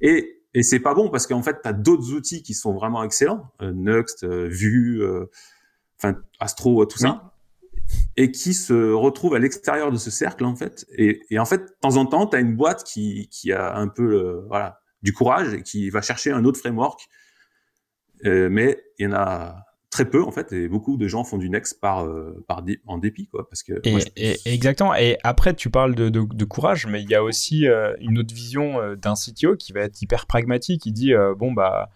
Et et c'est pas bon parce qu'en fait, tu as d'autres outils qui sont vraiment excellents, euh, Next, euh, Vue, euh, enfin Astro, tout ça, et qui se retrouvent à l'extérieur de ce cercle en fait. Et, et en fait, de temps en temps, tu as une boîte qui, qui a un peu voilà du courage et qui va chercher un autre framework. mais il y en a très peu en fait et beaucoup de gens font du Next par euh, par en dépit quoi parce que et, exactement. Et après tu parles de, de, courage mais il y a aussi euh, une autre vision euh, d'un CTO qui va être hyper pragmatique. Il dit bon bah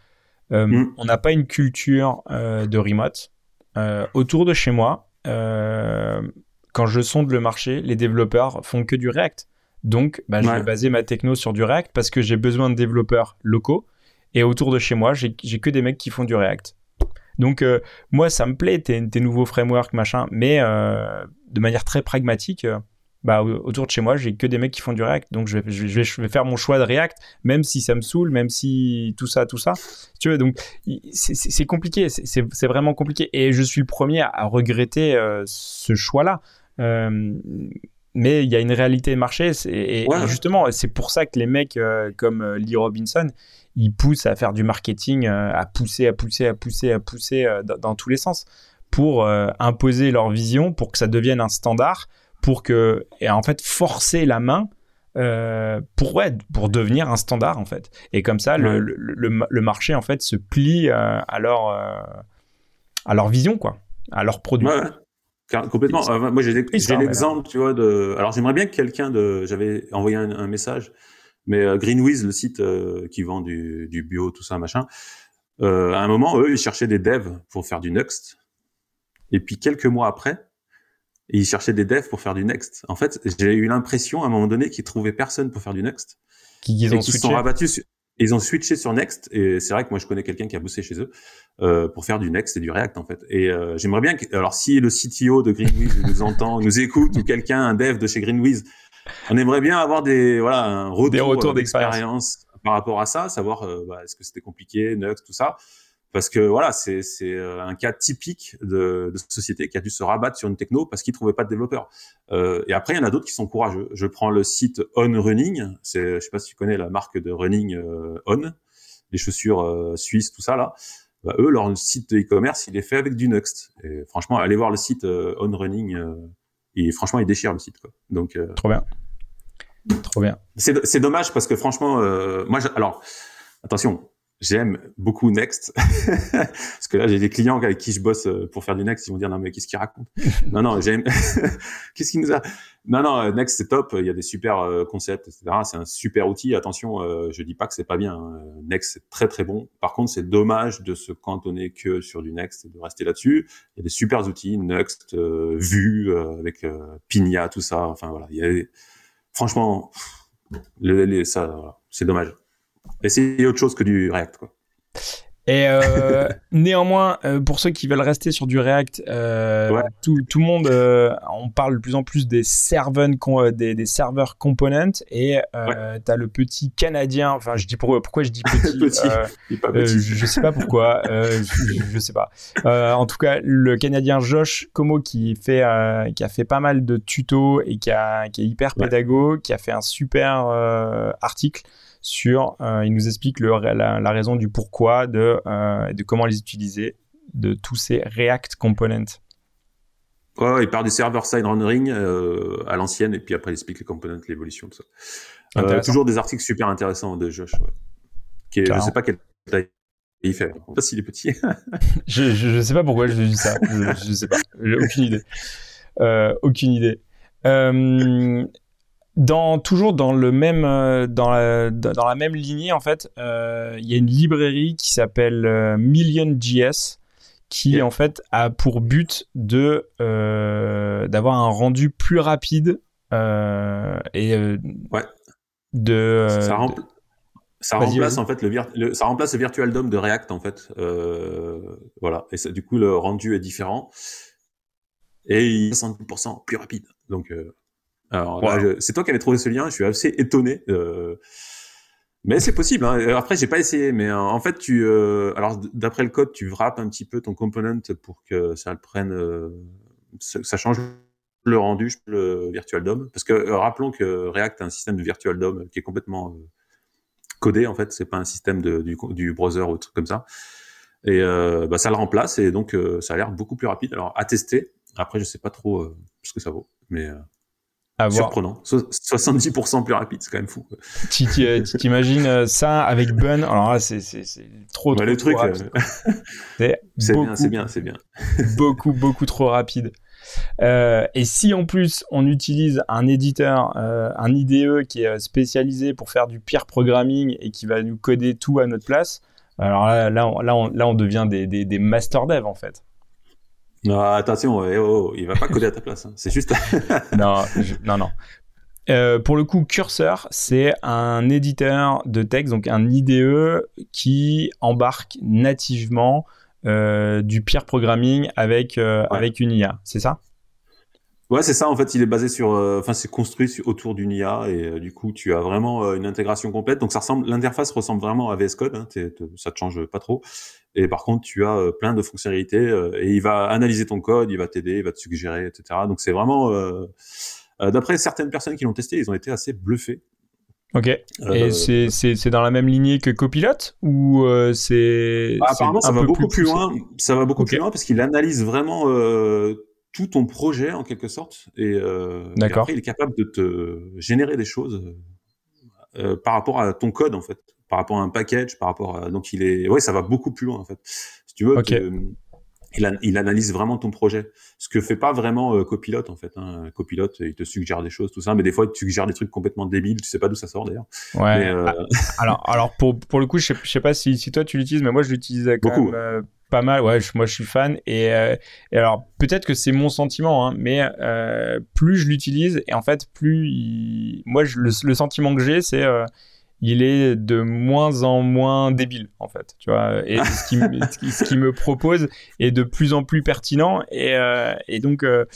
mm. on n'a pas une culture de remote autour de chez moi. Quand je sonde le marché les développeurs font que du React. Donc bah, je vais baser ma techno sur du React parce que j'ai besoin de développeurs locaux. Et autour de chez moi j'ai que des mecs qui font du React donc euh, moi ça me plaît tes, nouveaux frameworks machin, mais euh, de manière très pragmatique. Euh, bah, autour de chez moi, j'ai que des mecs qui font du React, donc je vais, je, vais, faire mon choix de React, même si ça me saoule, même si tout ça, tout ça. Tu vois, donc c'est compliqué, c'est vraiment compliqué. Et je suis le premier à, regretter ce choix-là. Mais il y a une réalité de marché, et, et justement, c'est pour ça que les mecs comme Lee Robinson, ils poussent à faire du marketing, euh, à pousser, à pousser, à pousser, à pousser euh, dans, tous les sens pour euh, imposer leur vision, pour que ça devienne un standard, pour que et en fait forcer la main pour ouais, pour devenir un standard en fait. Et comme ça, le, le, marché en fait se plie à leur à leur vision quoi, à leur produit. Complètement. moi j'ai l'exemple, tu vois de. Alors j'aimerais bien que quelqu'un de. J'avais envoyé un message mais euh, Greenwiz, le site euh, qui vend du, du, bio, tout ça, machin, euh, à un moment, eux, ils cherchaient des devs pour faire du Next. Et puis quelques mois après, ils cherchaient des devs pour faire du Next. En fait, j'ai eu l'impression à un moment donné qu'ils trouvaient personne pour faire du Next. Qu'ils ont sont rabattus sur... Ils ont switché sur Next et c'est vrai que moi je connais quelqu'un qui a bossé chez eux euh, pour faire du Next et du React en fait. Et euh, j'aimerais bien que, alors si le CTO de Greenwiz nous entend, nous écoute ou quelqu'un un dev de chez Greenwiz on aimerait bien avoir des voilà un retour, des retours euh, d'expérience par rapport à ça, savoir euh, bah, est-ce que c'était compliqué, Nux, tout ça. Parce que voilà, c'est c'est euh, un cas typique de, de, société qui a dû se rabattre sur une techno parce qu'ils trouvaient pas de développeurs. Euh, et après, il y en a d'autres qui sont courageux. Je prends le site On Running. C'est, je sais pas si tu connais la marque de running On, les chaussures suisses, tout ça là. Bah, eux, leur site de e-commerce, il est fait avec du Next. Et franchement, allez voir le site On Running et franchement, il déchire le site. Quoi. Donc, euh, Trop bien. Trop bien. C'est dommage parce que franchement, euh, moi, alors, attention, j'aime beaucoup Next. Parce que là j'ai des clients avec qui je bosse euh, pour faire du Next ils vont dire non mais qu'est-ce qu'il raconte non non j'aime qu'est-ce qu'il nous a? Non non euh, Next c'est top. Il y a des super euh, concepts etc c'est un super outil. Attention je dis pas que c'est pas bien hein. Next c'est très très bon. Par contre c'est dommage de se cantonner que sur du Next et de rester là-dessus. Il y a des super outils Next Vue avec Pigna tout ça. Enfin voilà. Il y a franchement les, ça c'est dommage Essayer autre chose que du React, quoi. Et euh, néanmoins, euh, pour ceux qui veulent rester sur du React, euh, tout, tout, le monde, on parle de plus en plus des serveurs, des, des serveurs components et tu as le petit Canadien, enfin je dis pourquoi, pourquoi je dis petit, petit. Je, je, sais pas pourquoi, je, je, sais pas. en tout cas, le Canadien Josh Como qui, fait, qui a fait pas mal de tutos et qui, a, qui est hyper pédago, qui a fait un super article sur, euh, il nous explique le, la, raison du pourquoi, de, euh, de comment les utiliser, de tous ces React components. Ouais, il part du server-side rendering euh, à l'ancienne, et puis après il explique les components, l'évolution, tout ça. toujours des articles super intéressants de Josh. Qui est, je sais pas quelle taille il fait. Je sais pas s'il est petit. je, je, sais pas pourquoi je dis ça. Je, je sais pas. J'ai aucune idée. aucune idée. Euh, dans, toujours dans le même euh, dans la, dans la même lignée en fait euh, il y a une librairie qui s'appelle euh, MillionJS qui en fait a pour but de d'avoir un rendu plus rapide et ouais. de ça, ça remplace en fait le, ça remplace le virtual DOM de React en fait voilà. Et du coup le rendu est différent. Et il est 60% plus rapide. Donc alors, c'est toi qui avais trouvé ce lien. Je suis assez étonné. Euh... Mais c'est possible. Hein. Après, j'ai pas essayé, mais euh, en fait, tu, euh... alors d'après le code, tu wraps un petit peu ton component pour que ça le prenne, euh, ça change le rendu, le Virtual DOM. Parce que rappelons que React a un système de Virtual DOM qui est complètement codé en fait. C'est pas un système de, du, du browser ou truc comme ça. Et bah, ça le remplace et donc ça a l'air beaucoup plus rapide. Alors à tester. Après, je sais pas trop ce que ça vaut, mais Surprenant. 70% plus rapide, c'est quand même fou. Tu t'imagines euh, ça avec Bun Alors là, c'est trop, trop, le truc, rapide. Euh, c'est bien, c'est bien, c'est bien. beaucoup, beaucoup trop rapide. Euh, et si en plus on utilise un éditeur, un IDE qui est spécialisé pour faire du pire programming et qui va nous coder tout à notre place, alors là, là, on, là, on, là, on devient des, des, des master dev en fait. Non, attention, oh, oh, il va pas coder à ta place. Hein. C'est juste. non, non, non. Euh, pour le coup, Cursor, c'est un éditeur de texte, donc un IDE qui embarque nativement euh, du peer programming avec, euh, avec une IA. C'est ça? Ouais, c'est ça. En fait, il est basé sur, enfin, c'est construit autour d'une IA et du coup, tu as vraiment une intégration complète. Donc, ça ressemble, l'interface ressemble vraiment à VS Code. Hein, ça te change pas trop. Et par contre, tu as euh, plein de fonctionnalités euh, et il va analyser ton code, il va t'aider, il va te suggérer, etc. Donc c'est vraiment, euh, d'après certaines personnes qui l'ont testé, ils ont été assez bluffés. Ok. et c'est dans la même lignée que Copilot ou c'est bah, apparemment ça va beaucoup plus loin. Ça va beaucoup plus loin parce qu'il analyse vraiment tout ton projet en quelque sorte et, et, après il est capable de te générer des choses par rapport à ton code en fait par rapport à un package, par rapport à... donc il est, ouais, ça va beaucoup plus loin en fait. Si tu veux, il, il, analyse vraiment ton projet, ce que fait pas vraiment euh, Copilot en fait. Hein. Copilot, il te suggère des choses, tout ça, mais des fois il te suggère des trucs complètement débiles, tu sais pas d'où ça sort d'ailleurs. Ouais. Euh, ah, alors, alors pour pour le coup, je sais, je sais pas si, si toi tu l'utilises, mais moi je l'utilise beaucoup. Même, euh, pas mal, ouais, moi je suis fan. Et, et alors peut-être que c'est mon sentiment, hein, mais plus je l'utilise et en fait plus moi je, le, le, sentiment que j'ai c'est il est de moins en moins débile en fait tu vois et ce qui, ce qui me propose est de plus en plus pertinent et, euh, et donc euh,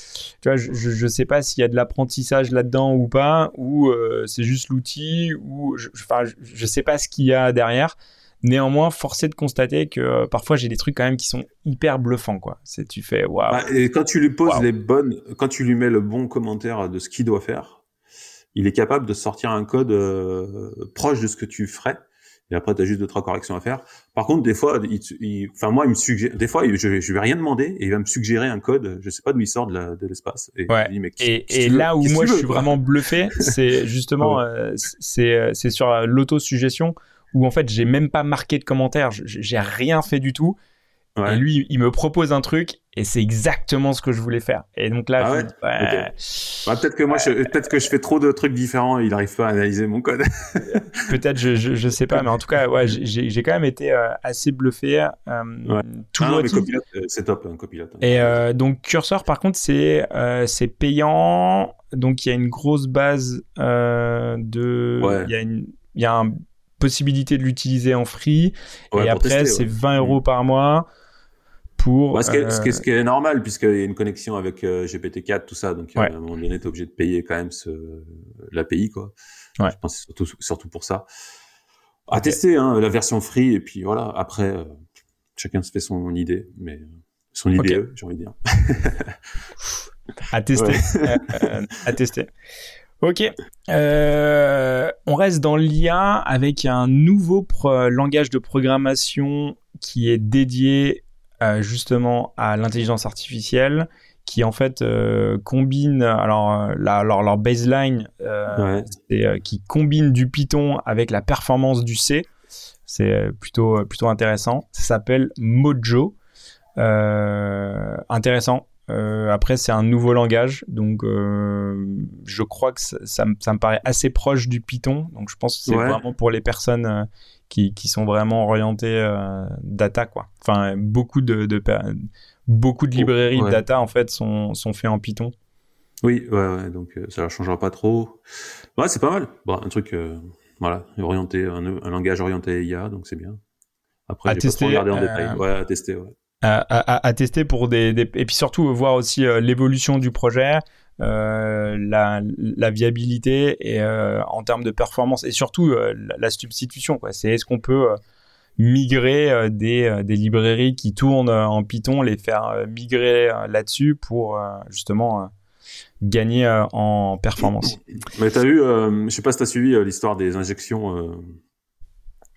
tu vois je, je sais pas s'il y a de l'apprentissage là-dedans ou pas ou euh, c'est juste l'outil ou enfin je, je, sais pas ce qu'il y a derrière Néanmoins, forcé de constater que parfois j'ai des trucs quand même qui sont hyper bluffants, quoi. C'est tu fais waouh. Bah, et quand tu lui poses les bonnes, quand tu lui mets le bon commentaire de ce qu'il doit faire, il est capable de sortir un code euh, proche de ce que tu ferais. Et après, tu as juste deux trois corrections à faire. Par contre, des fois, il, enfin moi, il me suggère. Des fois, je, je vais rien demander et il va me suggérer un code. Je sais pas d'où il sort de l'espace. et, et, là où moi je suis vraiment bluffé, c'est justement, euh, c'est euh, c'est sur l'auto-suggestion où en fait, j'ai même pas marqué de commentaire. J'ai rien fait du tout. Et lui, il me propose un truc et c'est exactement ce que je voulais faire. Et donc là, ah bah, peut-être que moi, peut-être que je fais trop de trucs différents et il n'arrive pas à analyser mon code. peut-être, je, je, sais pas, mais en tout cas, ouais, j'ai quand même été euh, assez bluffé. Euh, toujours ah c'est top, un copilote. Et euh, donc Cursor, par contre, c'est c'est payant. Donc il y a une grosse base de, il y a une, il y a une possibilité de l'utiliser en free. et après, c'est 20 euros mm. par mois pour. ce, qui est, ce, qui est, normal, puisqu'il y a une connexion avec euh, GPT-4, tout ça. Donc, à un moment donné, tu es obligé de payer quand même ce, l'API, quoi. Je pense surtout, surtout pour ça. À tester, hein, la version free, et puis voilà. Après, euh, chacun se fait son idée, mais son idée, j'ai envie de dire. à tester. Euh, à tester. Ok. on reste dans l'IA avec un nouveau langage de programmation qui est dédié euh, justement à l'intelligence artificielle qui en fait euh, combine alors euh, leur, baseline qui combine du Python avec la performance du C. C'est plutôt plutôt intéressant. Ça s'appelle Mojo. intéressant. Après, c'est un nouveau langage, donc je crois que ça, ça, me paraît assez proche du Python. Donc, je pense que c'est vraiment pour les personnes qui, qui sont vraiment orientés euh, data quoi. Enfin beaucoup de, de beaucoup de librairies de data en fait sont sont faits en Python. Oui, ouais, donc euh, ça ne changera pas trop. Ouais, c'est pas mal. Bon, un truc euh, voilà, orienté un, un, langage orienté IA, donc c'est bien. Après, à tester, pas regarder en détail. Ouais, à tester, ouais. À, à, à, tester pour des, des, et puis surtout voir aussi l'évolution du projet euh, la, la, viabilité et euh, en termes de performance et surtout euh, la, substitution. Quoi. C'est est-ce qu'on peut migrer des, des, librairies qui tournent en Python, les faire migrer là-dessus pour justement gagner en performance? Mais t'as vu, je sais pas si t'as suivi l'histoire des injections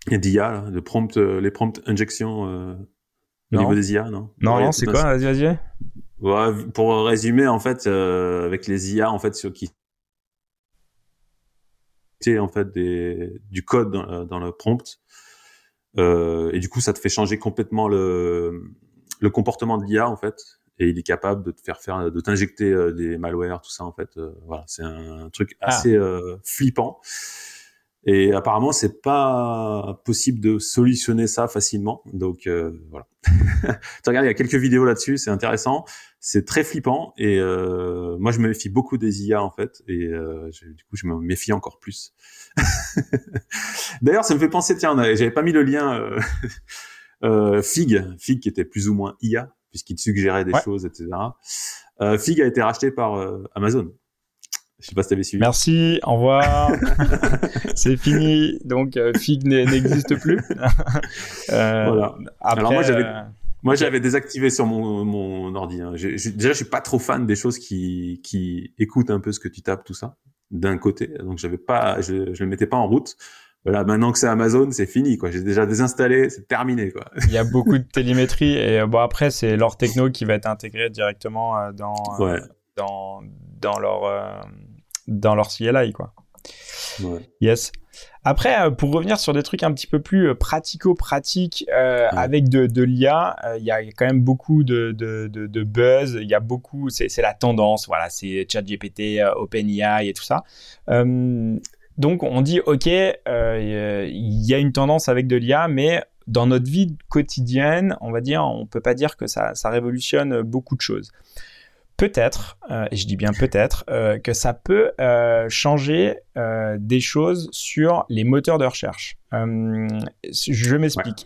d'IA, de prompt, les prompt injections au niveau des IA, non? Non, non, c'est quoi Vas-y, vas-y. Ouais, pour résumer, en fait, avec les IA, en fait, ceux qui en fait des, du code dans, dans le prompt euh, et du coup, ça te fait changer complètement le, le comportement de l'IA en fait. Et il est capable de te faire faire, de t'injecter euh, des malwares, tout ça en fait. Euh, voilà, c'est un truc ah. assez flippant. Et apparemment, c'est pas possible de solutionner ça facilement. Donc voilà. tu regardes, il y a quelques vidéos là-dessus, c'est intéressant, c'est très flippant. Et moi, je me méfie beaucoup des IA en fait, et du coup, je me méfie encore plus. D'ailleurs, ça me fait penser, tiens, j'avais pas mis le lien euh, euh, Fig, Fig qui était plus ou moins IA puisqu'il suggérait des choses, etc. Euh, Fig a été racheté par euh, Amazon. Je sais pas si t'avais suivi. Merci, au revoir. c'est fini. Donc euh, Fig n'existe plus. voilà. Alors moi j'avais moi, j'avais désactivé sur mon, mon ordi. Hein. déjà, je suis pas trop fan des choses qui, qui écoutent un peu ce que tu tapes, tout ça d'un côté, donc j'avais pas, je, je le mettais pas en route. Voilà, maintenant que c'est Amazon, c'est fini, quoi. J'ai déjà désinstallé, c'est terminé, quoi. Il y a beaucoup de télémétrie et euh, bon après c'est leur techno qui va être intégré directement euh, dans euh, dans dans leur dans leur CLI, quoi. Ouais. Yes. Après, euh, pour revenir sur des trucs un petit peu plus euh, pratico-pratiques euh, avec de, de l'IA, il y a quand même beaucoup de, de, de buzz. Il y a beaucoup, c'est la tendance. Voilà, c'est ChatGPT, OpenAI et tout ça. donc, on dit, OK, il y a une tendance avec de l'IA, mais dans notre vie quotidienne, on va dire, on peut pas dire que ça, ça révolutionne beaucoup de choses peut-être, euh, et je dis bien peut-être, euh, que ça peut euh, des choses sur les moteurs de recherche. je m'explique.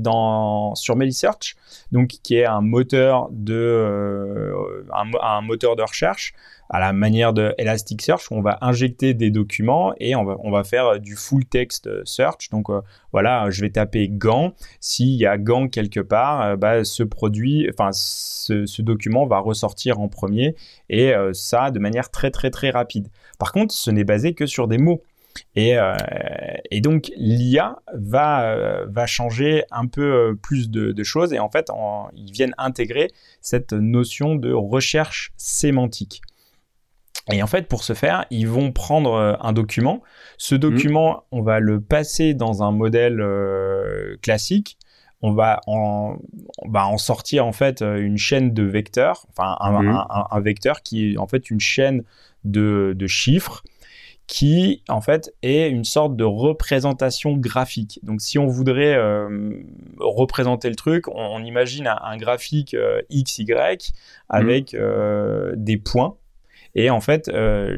dans sur Melisearch, donc qui est un moteur de un, moteur de recherche, à la manière de Elasticsearch où on va injecter des documents et on va, on va faire euh, du full text euh, search. Donc euh, voilà, je vais taper Gant. S'il y a Gant quelque part, bah, ce produit, enfin ce, ce, document va ressortir en premier et ça de manière très très très rapide. Par contre, ce n'est basé que sur des mots. Et, euh, et, donc l'IA va, va changer un peu plus de, de choses et en fait ils viennent intégrer cette notion de recherche sémantique. Et en fait, pour ce faire, ils vont prendre euh, un document. Ce document, mmh. on va le passer dans un modèle euh, classique. On va en, on va en sortir en fait euh, une chaîne de vecteurs, enfin un, mmh. un, un, vecteur qui est en fait une chaîne de, de, chiffres qui en fait est une sorte de représentation graphique. Donc si on voudrait euh, représenter le truc, on, on imagine un, un graphique euh, XY avec mmh. euh, des points et en fait,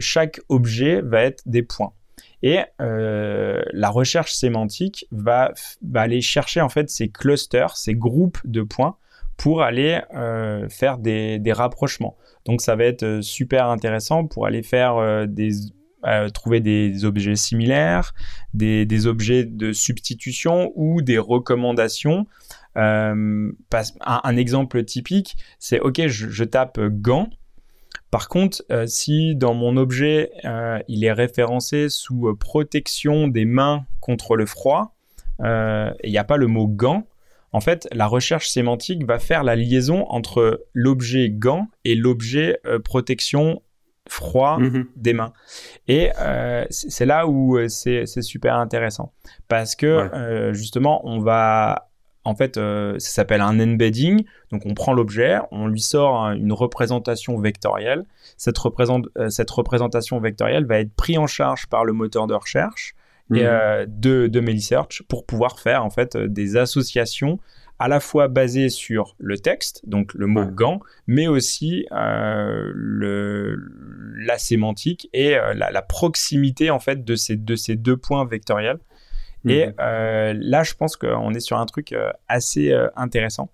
chaque objet va être des points. Et euh, la recherche sémantique va, aller chercher en fait ces clusters, ces groupes de points pour aller euh, faire des, rapprochements. Donc ça va être super intéressant pour aller faire des trouver des objets similaires, des, objets de substitution ou des recommandations. un, exemple typique, c'est ok, je, je tape gant par contre, euh, si dans mon objet, euh, il est référencé sous euh, protection des mains contre le froid, il n'y a pas le mot gant, en fait, la recherche sémantique va faire la liaison entre l'objet gant et l'objet protection froid mmh des mains. Et c'est là où c'est super intéressant. Parce que justement, on va en fait, euh, ça s'appelle un embedding. Donc, on prend l'objet, on lui sort une représentation vectorielle. Cette, euh, cette, représentation vectorielle va être prise en charge par le moteur de recherche et, mhm. euh, de, de Melisearch pour pouvoir faire en fait des associations à la fois basées sur le texte, donc le mot gant, mais aussi le, la sémantique et la, la, proximité en fait de ces, de ces deux points vectoriels et mhm. euh, là, je pense qu'on est sur un truc euh, assez euh, intéressant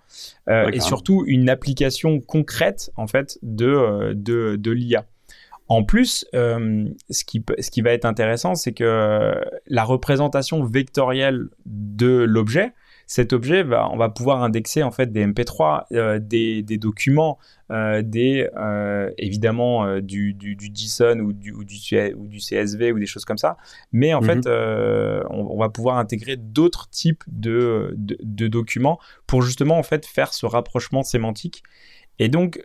et surtout une application concrète en fait de, de, de l'IA. En plus, ce, qui, ce qui va être intéressant, c'est que la représentation vectorielle de l'objet, cet objet, on va pouvoir indexer en fait des MP3, euh, des, des, documents, euh, des euh, évidemment du, du, du, JSON ou du, ou du, ou du CSV ou des choses comme ça. Mais en fait, mhm. on, on, va pouvoir intégrer d'autres types de, de, de, documents pour justement en fait faire ce rapprochement sémantique. Et donc,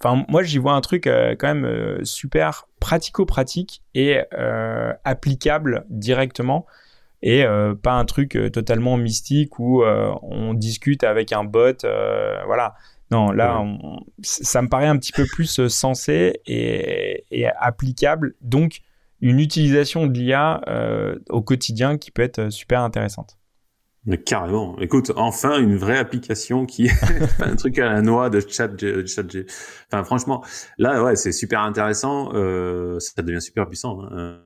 enfin, moi, j'y vois un truc quand même super pratico-pratique et applicable directement et euh, pas un truc euh, totalement mystique où euh, on discute avec un bot. voilà. Non, là, ça me paraît un petit peu plus sensé et, et, applicable. Donc, une utilisation de l'IA au quotidien qui peut être super intéressante. Mais carrément. Écoute, enfin une vraie application qui est un truc à la noix de chat, chat Enfin, franchement, là, ouais, c'est super intéressant. Ça devient super puissant. Hein.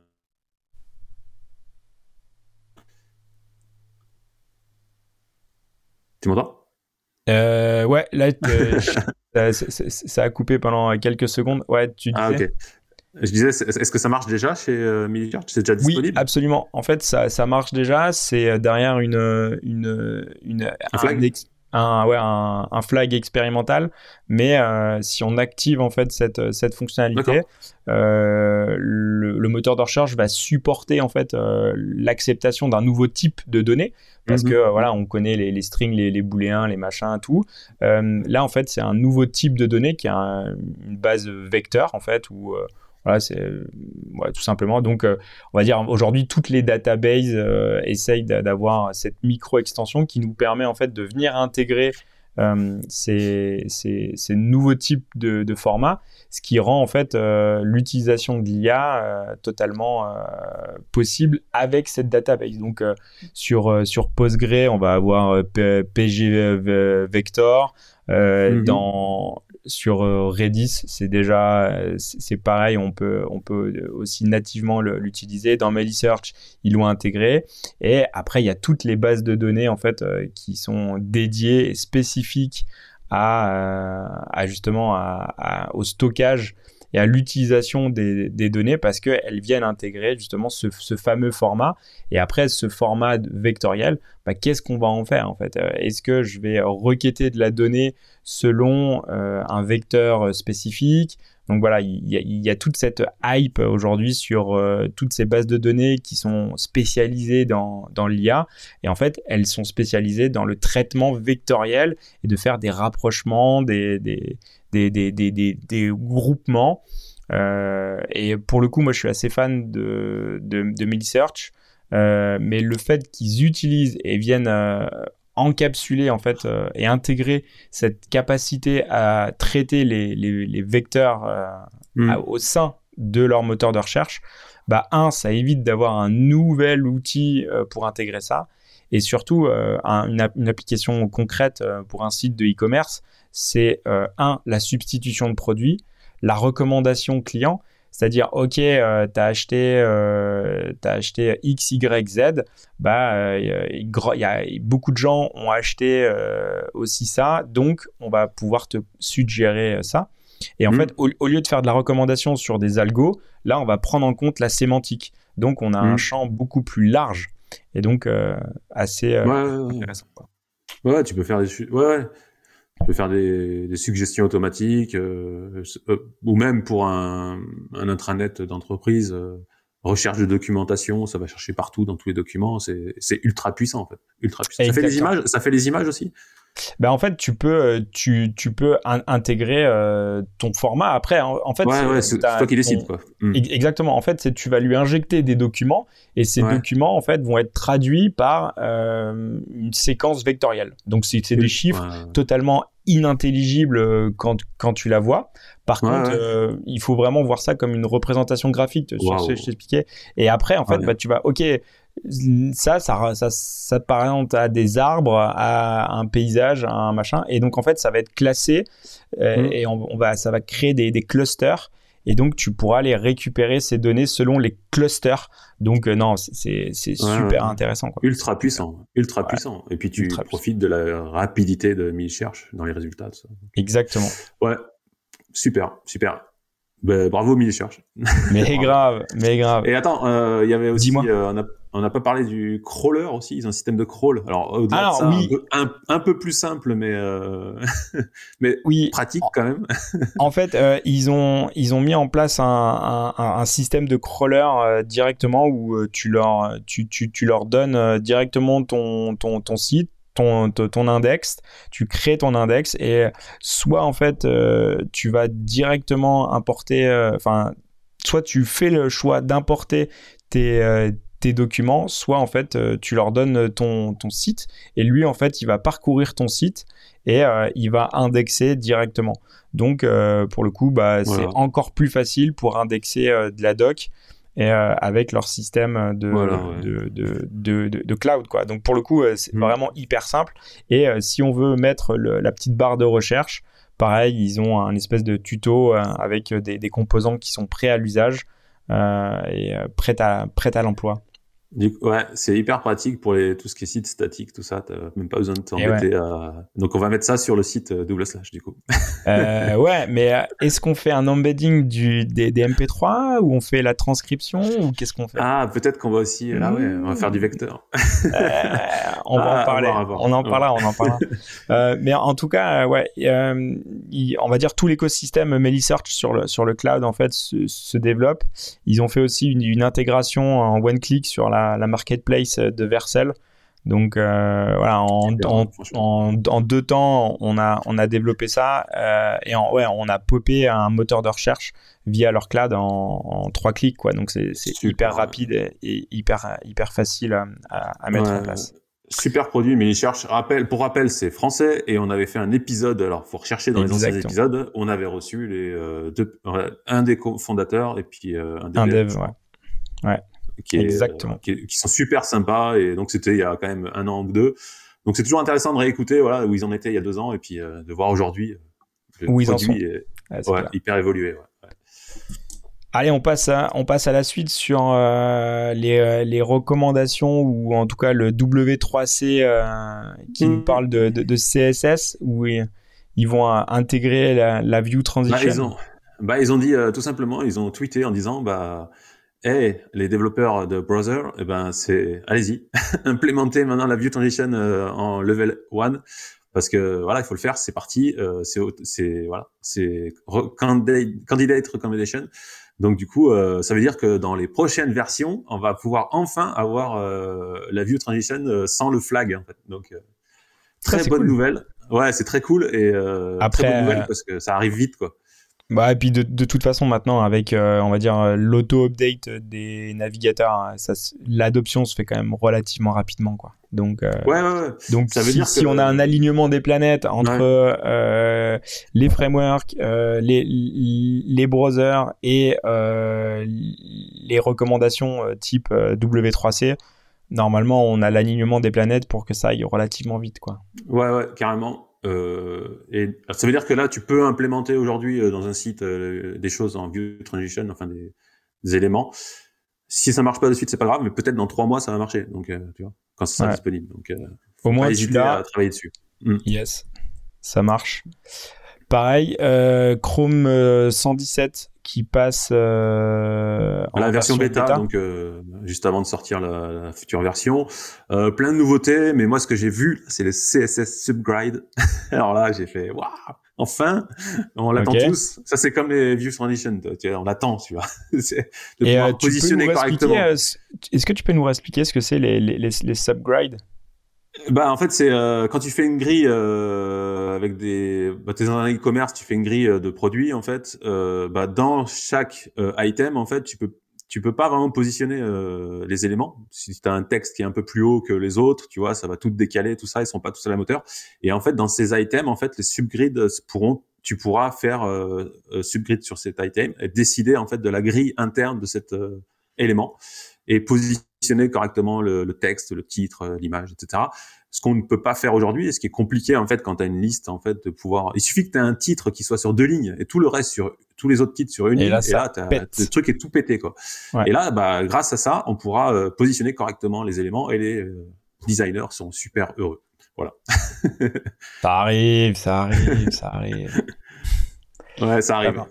Tu m'entends euh, Ouais, là, euh, ça, a coupé pendant quelques secondes. Ouais, tu ah, disais? Ah, ok. Je disais, est-ce que ça marche déjà chez euh, C'est déjà disponible? Oui, absolument. En fait, ça, ça marche déjà. C'est euh, derrière une, une, une, un, flag? Un, ouais, un, un, flag expérimental, mais euh, si on active en fait cette, cette fonctionnalité, euh, le, le, moteur de recherche va supporter en fait euh, l'acceptation d'un nouveau type de données, parce mhm. que voilà, on connaît les, les strings, les, les booléens, les machins, tout. Euh, là en fait, c'est un nouveau type de données qui est une base vecteur en fait où voilà, c'est ouais, tout simplement. Donc, euh, on va dire aujourd'hui, toutes les databases euh, essayent d'avoir cette micro-extension qui nous permet en fait de venir intégrer euh, ces, ces, ces, nouveaux types de, de, formats, ce qui rend en fait euh, l'utilisation de l'IA euh, totalement possible avec cette database. Donc, sur, sur Postgre, on va avoir PG Vector. Mm-hmm. Dans sur euh, Redis, c'est déjà euh, pareil, on peut on aussi nativement l'utiliser. Dans Melisearch, ils l'ont intégré. Et après, il y a toutes les bases de données en fait euh, qui sont dédiées spécifiques justement à, au stockage et à l'utilisation des, données parce qu'elles viennent intégrer justement ce, fameux format. Et après, ce format vectoriel, bah, qu'est-ce qu'on va en faire en fait? Est-ce que je vais requêter de la donnée selon euh, un vecteur euh, spécifique? Donc voilà, il y, a, toute cette hype aujourd'hui sur euh, toutes ces bases de données qui sont spécialisées dans, dans l'IA. Et en fait, elles sont spécialisées dans le traitement vectoriel et de faire des rapprochements, des, des, des, des, groupements. Euh, et pour le coup, moi, je suis assez fan de, de, de Millisearch. Euh, mais le fait qu'ils utilisent et viennent encapsuler en fait euh, et intégrer cette capacité à traiter les, les, les vecteurs euh, hmm. au sein de leur moteur de recherche, bah un, ça évite d'avoir un nouvel outil euh, pour intégrer ça, et surtout une, une, application concrète pour un site de e-commerce, c'est un la substitution de produits, la recommandation client c'est-à-dire, OK, euh, tu as acheté, euh, as acheté X, Y, Z, bah, euh, il y a beaucoup de gens ont acheté euh, aussi ça, donc on va pouvoir te suggérer ça. Et en mmh. fait, au, lieu de faire de la recommandation sur des algos, là, on va prendre en compte la sémantique. Donc, on a un mmh. champ beaucoup plus large et donc assez intéressant. Ouais, tu peux faire des... Ouais, tu peux faire des, des suggestions automatiques, euh, euh, ou même pour un, un intranet d'entreprise, euh, recherche de documentation, ça va chercher partout dans tous les documents. C'est ultra puissant en fait, ultra puissant. Ça fait les images, ça fait les images aussi. Ben en fait, tu peux, tu, tu peux intégrer ton format. Après, en, fait, ouais, c'est toi qui décides. Quoi. Hmm. Exactement. En fait, c'est tu vas lui injecter des documents et ces documents en fait vont être traduits par une séquence vectorielle. Donc c'est des chiffres totalement inintelligible euh, quand, quand tu la vois. Par contre, euh, il faut vraiment voir ça comme une représentation graphique, ce que je t'expliquais. Et après, en fait, bah, tu vas, ok, ça, ça, ça, ça à des arbres, à un paysage, à un machin. Et donc, en fait, ça va être classé euh, mmh. et on, va, ça va créer des, des clusters et donc tu pourras aller récupérer ces données selon les clusters. Donc euh, non, c'est super intéressant. Quoi. Ultra puissant, ultra puissant. Et puis tu profites de la rapidité de cherche dans les résultats. Exactement. Ouais, super, super. Ben, bravo Mille Cherche. Mais grave, mais grave. Et attends, il y avait aussi, on a on n'a pas parlé du crawler aussi. Ils ont un système de crawl. Alors, au-delà de ça, oui. un, peu, plus simple, mais, euh, mais oui. pratique quand même. en fait, euh, ils, ont, ils ont mis en place un, un, un système de crawler euh, directement où tu, leur, tu, tu, tu leur donnes directement ton, ton, ton site. Ton, ton, index, tu crées ton index et soit en fait tu vas directement importer, enfin soit tu fais le choix d'importer tes, tes documents, soit en fait euh, tu leur donnes ton, ton site et lui en fait il va parcourir ton site et euh, il va indexer directement. Donc euh, pour le coup bah, c'est encore plus facile pour indexer de la doc et avec leur système de, de, de, de, cloud quoi. Donc pour le coup c'est mm. vraiment hyper simple et si on veut mettre la petite barre de recherche pareil ils ont un espèce de tuto avec des, des composants qui sont prêts à l'usage. et prêts à, prêt à l'emploi ouais, c'est hyper pratique pour les, tout ce qui est site statique, tout ça. T'as même pas besoin de t'embêter à... Donc, on va mettre ça sur le site euh, double slash, du coup. euh, ouais, mais euh, est-ce qu'on fait un embedding du, des, des, MP3 ou on fait la transcription ou qu'est-ce qu'on fait? Ah, peut-être qu'on va aussi, là, ouais, on va faire du vecteur. euh, on va en ah, parler. On en parlera, on en parlera. euh, mais en tout cas, ouais, on va dire tout l'écosystème Melisearch sur le, sur le cloud, en fait, se, se développe. Ils ont fait aussi une, une intégration en one-click sur la la, marketplace de Vercel. Donc euh, voilà, en, en, deux temps, on a, on a développé ça euh, et en, ouais, on a popé un moteur de recherche via leur cloud en, trois clics. Quoi. Donc c'est hyper rapide et, hyper, hyper facile à, mettre en place. Super produit, mais cherche. Rappel, pour rappel, c'est français et on avait fait un épisode. Alors, faut rechercher dans les anciens épisodes. On avait reçu les euh, deux, un des fondateurs et puis un des un dev. Ouais. ouais qui, Exactement. qui, sont super sympas. Et donc, c'était il y a quand même un an ou deux. Donc, c'est toujours intéressant de réécouter voilà, où ils en étaient il y a deux ans et puis euh, de voir aujourd'hui euh, où ils en sont. hyper évolué. Allez, on passe à, on passe à la suite sur euh, les, les, recommandations ou en tout cas le W3C qui nous mmh. parle de, de, CSS où ils, vont intégrer la, view transition. Bah, ils, ont, bah, ils ont dit tout simplement, ils ont tweeté en disant bah et les développeurs de browser, eh ben c'est allez-y, implémentez maintenant la view transition euh, en level 1 parce que voilà, il faut le faire, c'est parti, euh, c'est c'est voilà, c'est candidate recommendation. Donc du coup, euh, ça veut dire que dans les prochaines versions, on va pouvoir enfin avoir la view transition sans le flag en fait. Donc très bonne nouvelle. Ouais, c'est très cool et Après, très bonne nouvelle parce que ça arrive vite quoi. Bah, et puis de, de, toute façon, maintenant, avec, euh, on va dire, euh, l'auto-update des navigateurs, hein, l'adoption se fait quand même relativement rapidement, quoi. Donc, euh, ouais, ouais, ouais. donc ça veut dire si on a un alignement des planètes entre euh, les frameworks, les, les browsers et les recommandations type W3C, normalement, on a l'alignement des planètes pour que ça aille relativement vite, quoi. Ouais, ouais, carrément. Euh, et ça veut dire que là, tu peux implémenter aujourd'hui euh, dans un site euh, des choses en view transition, enfin des, des, éléments. Si ça marche pas de suite, c'est pas grave, mais peut-être dans trois mois, ça va marcher. Donc, tu vois, quand ça sera disponible. Donc, au moins, tu à travailler dessus. Mm. Yes, ça marche. Pareil, Chrome 117 qui passe euh, la version, bêta, donc euh, juste avant de sortir la, future version. Euh, plein de nouveautés, mais moi ce que j'ai vu, c'est le CSS Subgrade. Alors là, j'ai fait waouh, enfin, on l'attend tous. Ça c'est comme les View Transition, on l'attend, tu vois. de pouvoir positionner correctement. Est-ce que tu peux nous expliquer ce que c'est les, les, les, les subgrades bah en fait c'est euh, quand tu fais une grille euh, avec des bah, t'es dans un e-commerce tu fais une grille euh, de produits en fait euh, bah dans chaque euh, item en fait tu peux tu peux pas vraiment positionner les éléments. Si tu as un texte qui est un peu plus haut que les autres tu vois ça va tout décaler tout ça ils sont pas tous à la moteur et en fait dans ces items en fait les subgrids pourront tu pourras faire subgrid sur cet item et décider en fait de la grille interne de cet élément et positionner correctement le, le texte, le titre, euh, l'image, etc. Ce qu'on ne peut pas faire aujourd'hui et ce qui est compliqué en fait quand tu as une liste en fait de pouvoir. Il suffit que tu aies un titre qui soit sur deux lignes et tout le reste sur tous les autres titres sur une ligne. Là, et là, le truc est tout pété quoi. Et là, bah grâce à ça, on pourra euh, positionner correctement les éléments et les euh, designers sont super heureux. Voilà. ça arrive, ça arrive, ça arrive. Ouais, ça arrive.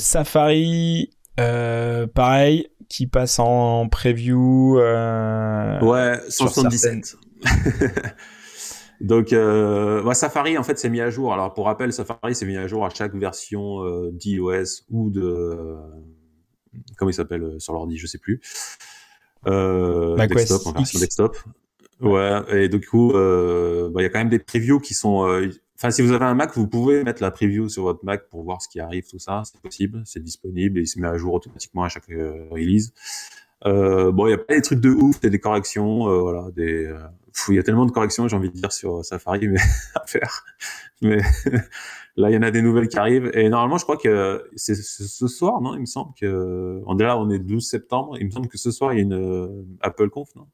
Safari, pareil, qui passe en preview. ouais, 177. Donc, euh, Safari, en fait, c'est mis à jour. Alors, pour rappel, Safari, c'est mis à jour à chaque version euh, d'iOS ou de... Euh, comment il s'appelle euh, sur l'ordi Je sais plus. Euh, desktop, en version desktop. Ouais, et du coup, bah, il y a quand même des previews qui sont... Enfin, si vous avez un Mac, vous pouvez mettre la preview sur votre Mac pour voir ce qui arrive, tout ça. C'est possible, c'est disponible et il se met à jour automatiquement à chaque release. Euh, bon, il y a pas des trucs de ouf, des corrections, euh, voilà, des. Euh, il y a tellement de corrections, j'ai envie de dire sur Safari, mais à faire. Mais là, il y en a des nouvelles qui arrivent. Et normalement, je crois que c'est ce soir, non Il me semble que on est là, on est 12 septembre. Il me semble que ce soir, il y a une euh, Apple Conf, non?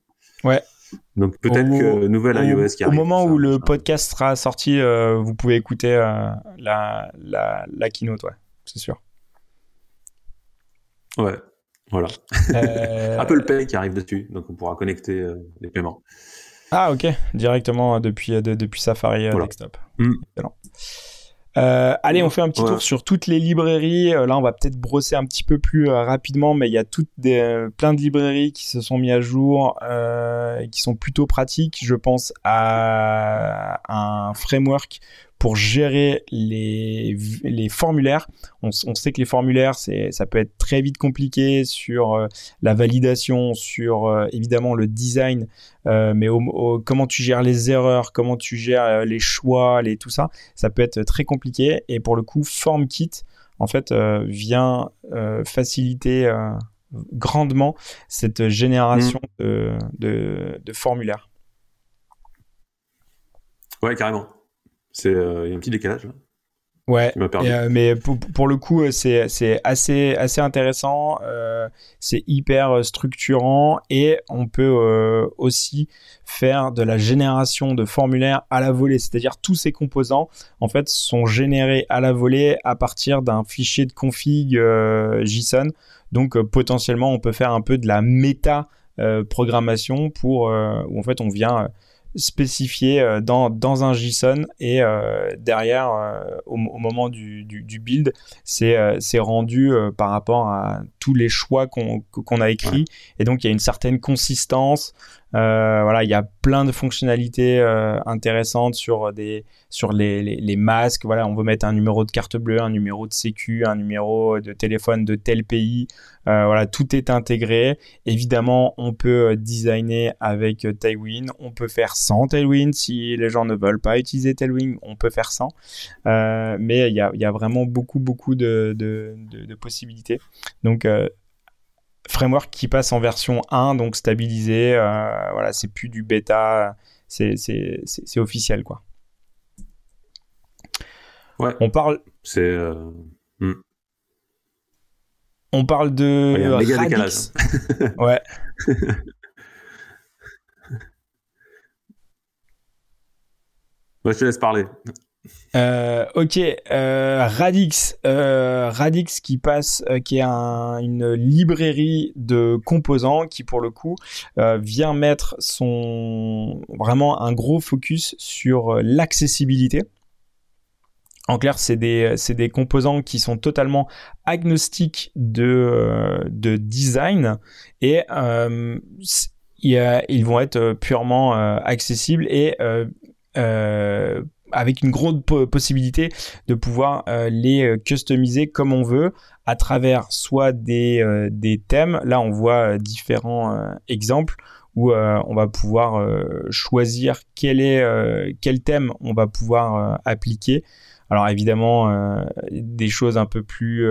Ouais. Donc peut-être que nouvelle iOS qui arrive. Au moment où le podcast sera sorti, vous pouvez écouter la, la, la keynote, ouais, c'est sûr. Ouais. Voilà. Euh... Apple Pay qui arrive dessus, donc on pourra connecter euh, les paiements. Ah ok, directement depuis, euh, depuis Safari euh, Desktop. Mm. Allez, on fait un petit tour sur toutes les librairies. là, on va peut-être brosser un petit peu plus rapidement, mais il y a toutes des, plein de librairies qui se sont mis à jour et qui sont plutôt pratiques. Je pense à un framework pour gérer les, les formulaires. On, on, sait que les formulaires, c'est, ça peut être très vite compliqué sur euh, la validation, sur euh, évidemment le design, euh, mais comment tu gères les erreurs, comment tu gères les choix, les, tout ça, ça peut être très compliqué. Et pour le coup, FormKit, en fait, vient faciliter grandement cette génération mmh. de, de, de formulaires. Ouais, carrément. C'est euh, il y a un petit décalage là. Ouais, euh, mais pour, pour, le coup, euh, c'est, c'est assez, assez intéressant, euh, c'est hyper structurant et on peut euh, aussi faire de la génération de formulaires à la volée, c'est-à-dire tous ces composants en fait sont générés à la volée à partir d'un fichier de config JSON. Donc potentiellement, on peut faire un peu de la méta programmation pour où en fait on vient spécifié euh, dans, dans un JSON et euh, derrière, euh, au, moment du, du, du build, c'est rendu par rapport à tous les choix qu'on qu'on a écrits. Et donc, il y a une certaine consistance, euh, voilà, il y a plein de fonctionnalités euh, intéressantes sur des sur les, les, masques. Voilà, on veut mettre un numéro de carte bleue, un numéro de sécu, un numéro de téléphone de tel pays. Euh, voilà, tout est intégré. Évidemment, on peut designer avec Tailwind. On peut faire sans Tailwind si les gens ne veulent pas utiliser Tailwind. On peut faire sans. mais il y a, y a, vraiment beaucoup beaucoup de, de, de, de possibilités. Donc framework qui passe en version 1, donc stabilisé. Euh, voilà, c'est plus du bêta, c'est officiel quoi. Ouais. On parle. C'est. Euh, hmm. On parle de Radix. Hein. ouais. je te laisse parler. Euh, ok, euh, Radix, euh, Radix qui passe, euh, qui est un, une librairie de composants qui pour le coup vient mettre son vraiment un gros focus sur l'accessibilité. En clair, c'est des, des composants qui sont totalement agnostiques de, de design et ils vont être purement accessibles et avec une grande possibilité de pouvoir euh, les euh, customiser comme on veut à travers soit des, euh, des thèmes. Là, on voit différents exemples où on va pouvoir choisir quel est quel thème on va pouvoir appliquer. Alors évidemment des choses un peu plus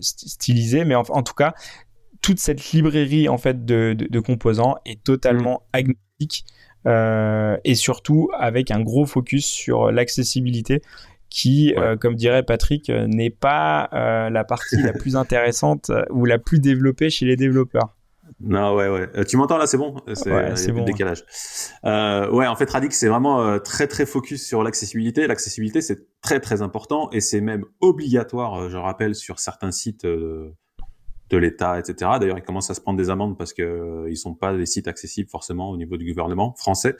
stylisées, mais en, tout cas toute cette librairie en fait de, de, de composants est totalement mmh. agnostique et surtout avec un gros focus sur l'accessibilité qui, euh, comme dirait Patrick, euh, n'est pas la partie la plus intéressante ou la plus développée chez les développeurs. Non, ouais, ouais. tu m'entends là, c'est bon? C'est ouais, bon, décalage. Euh, ouais, en fait, Radix, c'est vraiment très, très focus sur l'accessibilité. L'accessibilité, c'est très, très important et c'est même obligatoire, je rappelle, sur certains sites de l'État, etc. D'ailleurs, ils commencent à se prendre des amendes parce que euh, ils sont pas des sites accessibles forcément au niveau du gouvernement français,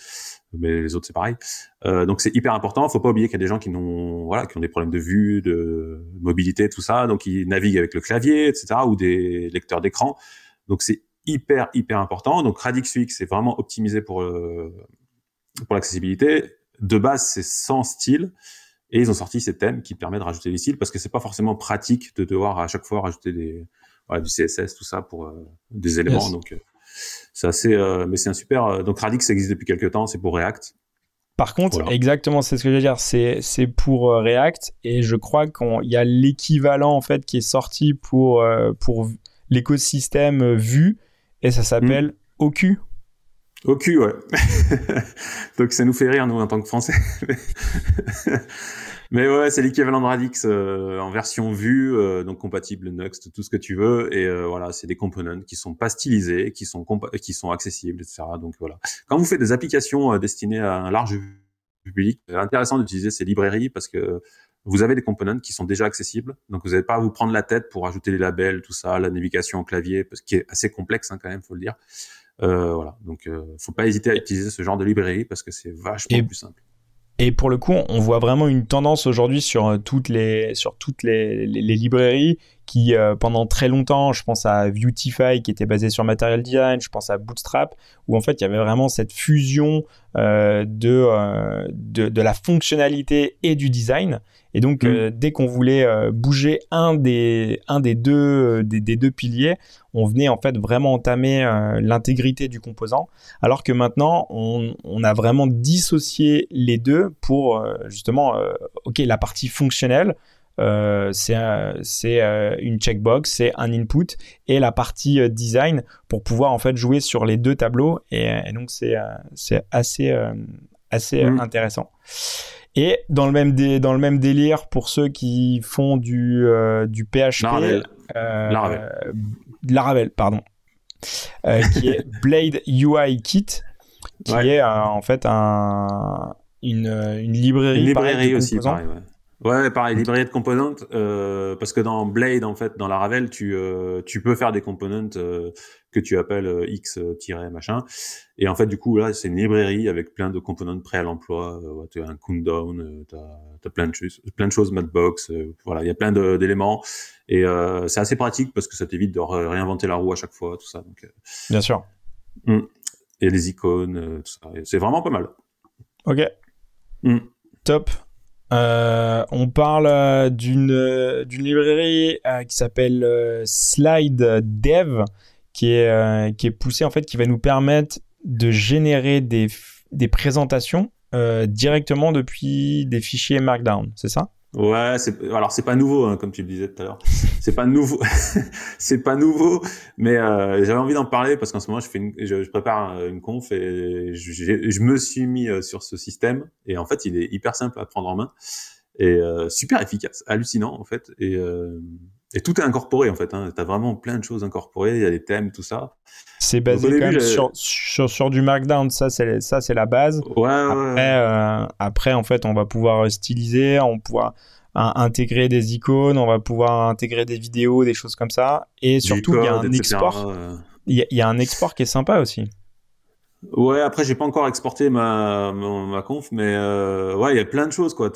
mais les autres c'est pareil. Euh, donc c'est hyper important. Faut pas oublier qu'il y a des gens qui n'ont voilà qui ont des problèmes de vue, de mobilité, tout ça, donc ils naviguent avec le clavier, etc. ou des lecteurs d'écran. Donc c'est hyper hyper important. Donc Radix UX c'est vraiment optimisé pour euh, pour l'accessibilité. De base c'est sans style. Et ils ont sorti ces thèmes qui permettent de rajouter des styles parce que c'est pas forcément pratique de devoir à chaque fois rajouter des, du CSS, tout ça pour euh, des éléments. Donc, euh, c'est assez, euh, mais c'est un super. donc, Radix ça existe depuis quelques temps, c'est pour React. Par contre, exactement, c'est ce que je veux dire. C'est, c'est pour React et je crois qu'il y a l'équivalent en fait qui est sorti pour, pour l'écosystème Vue et ça s'appelle hmm. OQ. OQ, ouais. Donc ça nous fait rire, nous, en tant que Français. Mais ouais, c'est l'équivalent de Radix euh, en version vue, euh, donc compatible Next, tout ce que tu veux. Et euh, voilà, c'est des components qui sont pas stylisés, qui sont qui sont accessibles, etc. Donc voilà. Quand vous faites des applications destinées à un large public, c'est intéressant d'utiliser ces librairies parce que vous avez des components qui sont déjà accessibles. Donc vous n'avez pas à vous prendre la tête pour ajouter les labels, tout ça, la navigation au clavier, parce qui est assez complexe hein, quand même, faut le dire. voilà. Donc faut pas hésiter à utiliser ce genre de librairie parce que c'est vachement plus simple. Et pour le coup, on voit vraiment une tendance aujourd'hui sur euh, toutes les sur toutes les, librairies qui euh, pendant très longtemps, je pense à Viewtify qui était basé sur Material Design, je pense à Bootstrap où en fait il y avait vraiment cette fusion euh, de, de la fonctionnalité et du design et donc, mm. euh, dès qu'on voulait euh, bouger un des, un des deux, euh, des, deux piliers, on venait en fait vraiment entamer l'intégrité du composant. Alors que maintenant, on, on, a vraiment dissocié les deux pour justement, ok, la partie fonctionnelle. c'est c'est une checkbox, c'est un input et la partie design pour pouvoir en fait jouer sur les deux tableaux et, donc c'est c'est assez assez mm. intéressant. Et dans le même, dans le même délire, pour ceux qui font du, euh, du PHP, Laravel. Euh, Laravel. pardon, euh, qui est Blade UI Kit, qui est en fait un, une, une librairie. Une librairie aussi, pareil, ouais. Ouais, pareil, librairie de componentes, euh, parce que dans Blade, en fait, dans Laravel, tu, euh, tu peux faire des components euh, que tu appelles euh, X-machin. Et en fait, du coup, là, c'est une librairie avec plein de components prêts à l'emploi. Tu as un countdown, tu as, plein de choses, plein de choses, Madbox, voilà, il y a plein d'éléments. Et c'est assez pratique parce que ça t'évite de réinventer la roue à chaque fois, tout ça. Donc, Bien sûr. Hmm. Et les icônes, tout ça. C'est vraiment pas mal. Ok. Hmm. Top. Euh, on parle euh, d'une euh, d'une librairie qui s'appelle Slide Dev qui est qui est poussée en fait qui va nous permettre de générer des des présentations directement depuis des fichiers Markdown, c'est ça? Ouais, c'est alors c'est pas nouveau hein, comme tu le disais tout à l'heure. C'est pas nouveau, c'est pas nouveau, mais euh, j'avais envie d'en parler parce qu'en ce moment je fais une, je, prépare une conf et je, je, me suis mis euh, sur ce système et en fait il est hyper simple à prendre en main et euh, super efficace, hallucinant en fait et euh, et tout est incorporé en fait. Hein. Tu as vraiment plein de choses incorporées. Il y a des thèmes, tout ça. C'est basé quand même sur, sur, sur, du Markdown. Ça, c'est ça, c'est la base. Ouais, après, euh, après, en fait, on va pouvoir styliser, on pourra intégrer des icônes, on va pouvoir intégrer des vidéos, des choses comme ça. Et surtout, il y a un export. Il y, a un export qui est sympa aussi. Ouais, après j'ai pas encore exporté ma ma, ma conf, mais euh, ouais, il y a plein de choses quoi,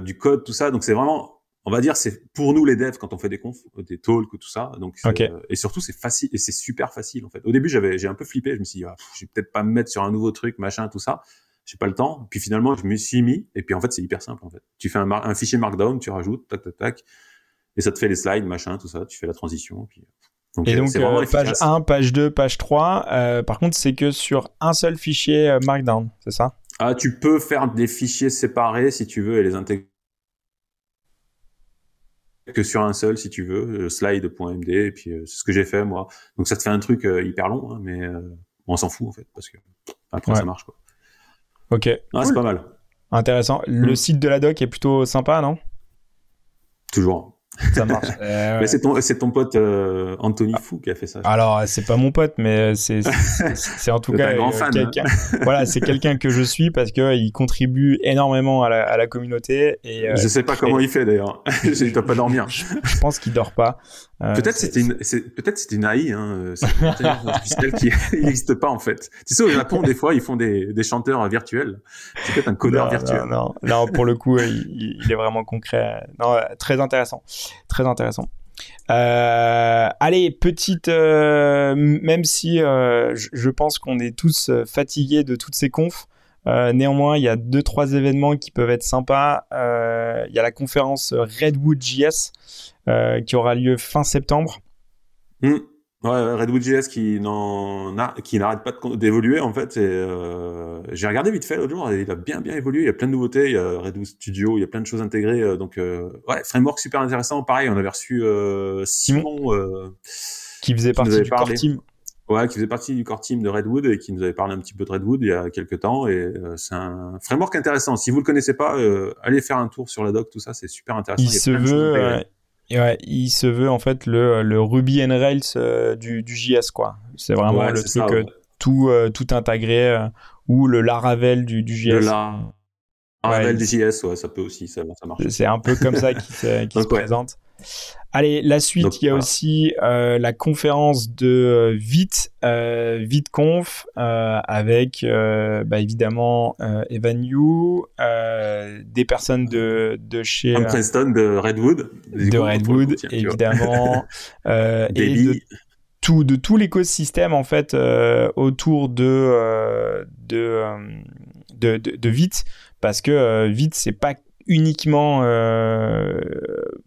du code, tout ça, donc c'est vraiment on va dire c'est pour nous les devs quand on fait des confs, des talks ou tout ça. Donc euh, et surtout c'est facile et c'est super facile en fait. Au début j'avais j'ai un peu flippé, je me suis dit ah, je vais peut-être pas me mettre sur un nouveau truc machin tout ça. J'ai pas le temps. Puis finalement je me suis mis et puis en fait c'est hyper simple en fait. Tu fais un, un, fichier Markdown, tu rajoutes tac tac tac et ça te fait les slides machin tout ça. Tu fais la transition puis. Donc, et donc euh, page 1, page 2, page 3. Euh, par contre c'est que sur un seul fichier Markdown, c'est ça? Ah tu peux faire des fichiers séparés si tu veux et les intégrer que sur un seul si tu veux, slide.md et puis euh, c'est ce que j'ai fait moi. Donc ça te fait un truc euh, hyper long, hein, mais euh, on s'en fout en fait parce que après ça marche quoi. Ok. C'est pas mal. Intéressant. Le mm. site de la doc est plutôt sympa, non? Toujours. Ça marche. mais c'est ton, ton pote euh, Anthony Fou qui a fait ça. Alors, c'est pas mon pote, mais c'est, c'est, en tout cas fan, quelqu'un. voilà, c'est quelqu'un que je suis parce que il contribue énormément à la, à la communauté. Et, euh, je sais pas comment il fait d'ailleurs. il doit pas dormir. je, pense qu'il dort pas. Euh, peut-être c'était une, peut-être c'était une AI, hein, c'est une qui n'existe pas en fait. Tu sais au Japon des fois ils font des, des chanteurs virtuels. C'est peut-être un codeur virtuel. Non, non, pour le coup il, il, est vraiment concret. Non, très intéressant, très intéressant. Euh, allez, petite, euh, même si euh, je, pense qu'on est tous fatigués de toutes ces confs. Néanmoins, il y a deux trois événements qui peuvent être sympas. il y a la conférence Redwood JS qui aura lieu fin septembre. Hmm. Ouais, Redwood.js qui qui n'arrête pas d'évoluer en fait. euh, j'ai regardé vite fait l'autre jour, il a bien bien évolué. Il y a plein de nouveautés. Il y a Redwood Studio, il y a plein de choses intégrées. Euh, donc euh, ouais, framework super intéressant. Pareil, on avait reçu euh, Simon euh, qui faisait partie du core team. Ouais, qui faisait partie du core team de Redwood et qui nous avait parlé un petit peu de Redwood il y a quelques temps. Et c'est un framework intéressant. Si vous le connaissez pas, allez faire un tour sur la doc, tout ça, c'est super intéressant. Il, se veut ouais, il se veut en fait le, le Ruby and Rails euh, du, du, JS quoi. C'est vraiment le truc euh, tout euh, tout intégré ou le Laravel du, du JS. Le Laravel du JS, ouais, ça peut aussi, ça, ça marche. C'est un peu comme ça qui, se, qui se présente. Allez, la suite, il y a aussi euh, la conférence de euh, Vite, euh, ViteConf, euh, avec bah, évidemment Evan Yu, des personnes de, de chez... Sam Preston de Redwood. De Redwood, évidemment. et de tout, de tout l'écosystème, en fait, autour de, de, de, de, de Vite, parce que Vite, c'est pas uniquement, euh,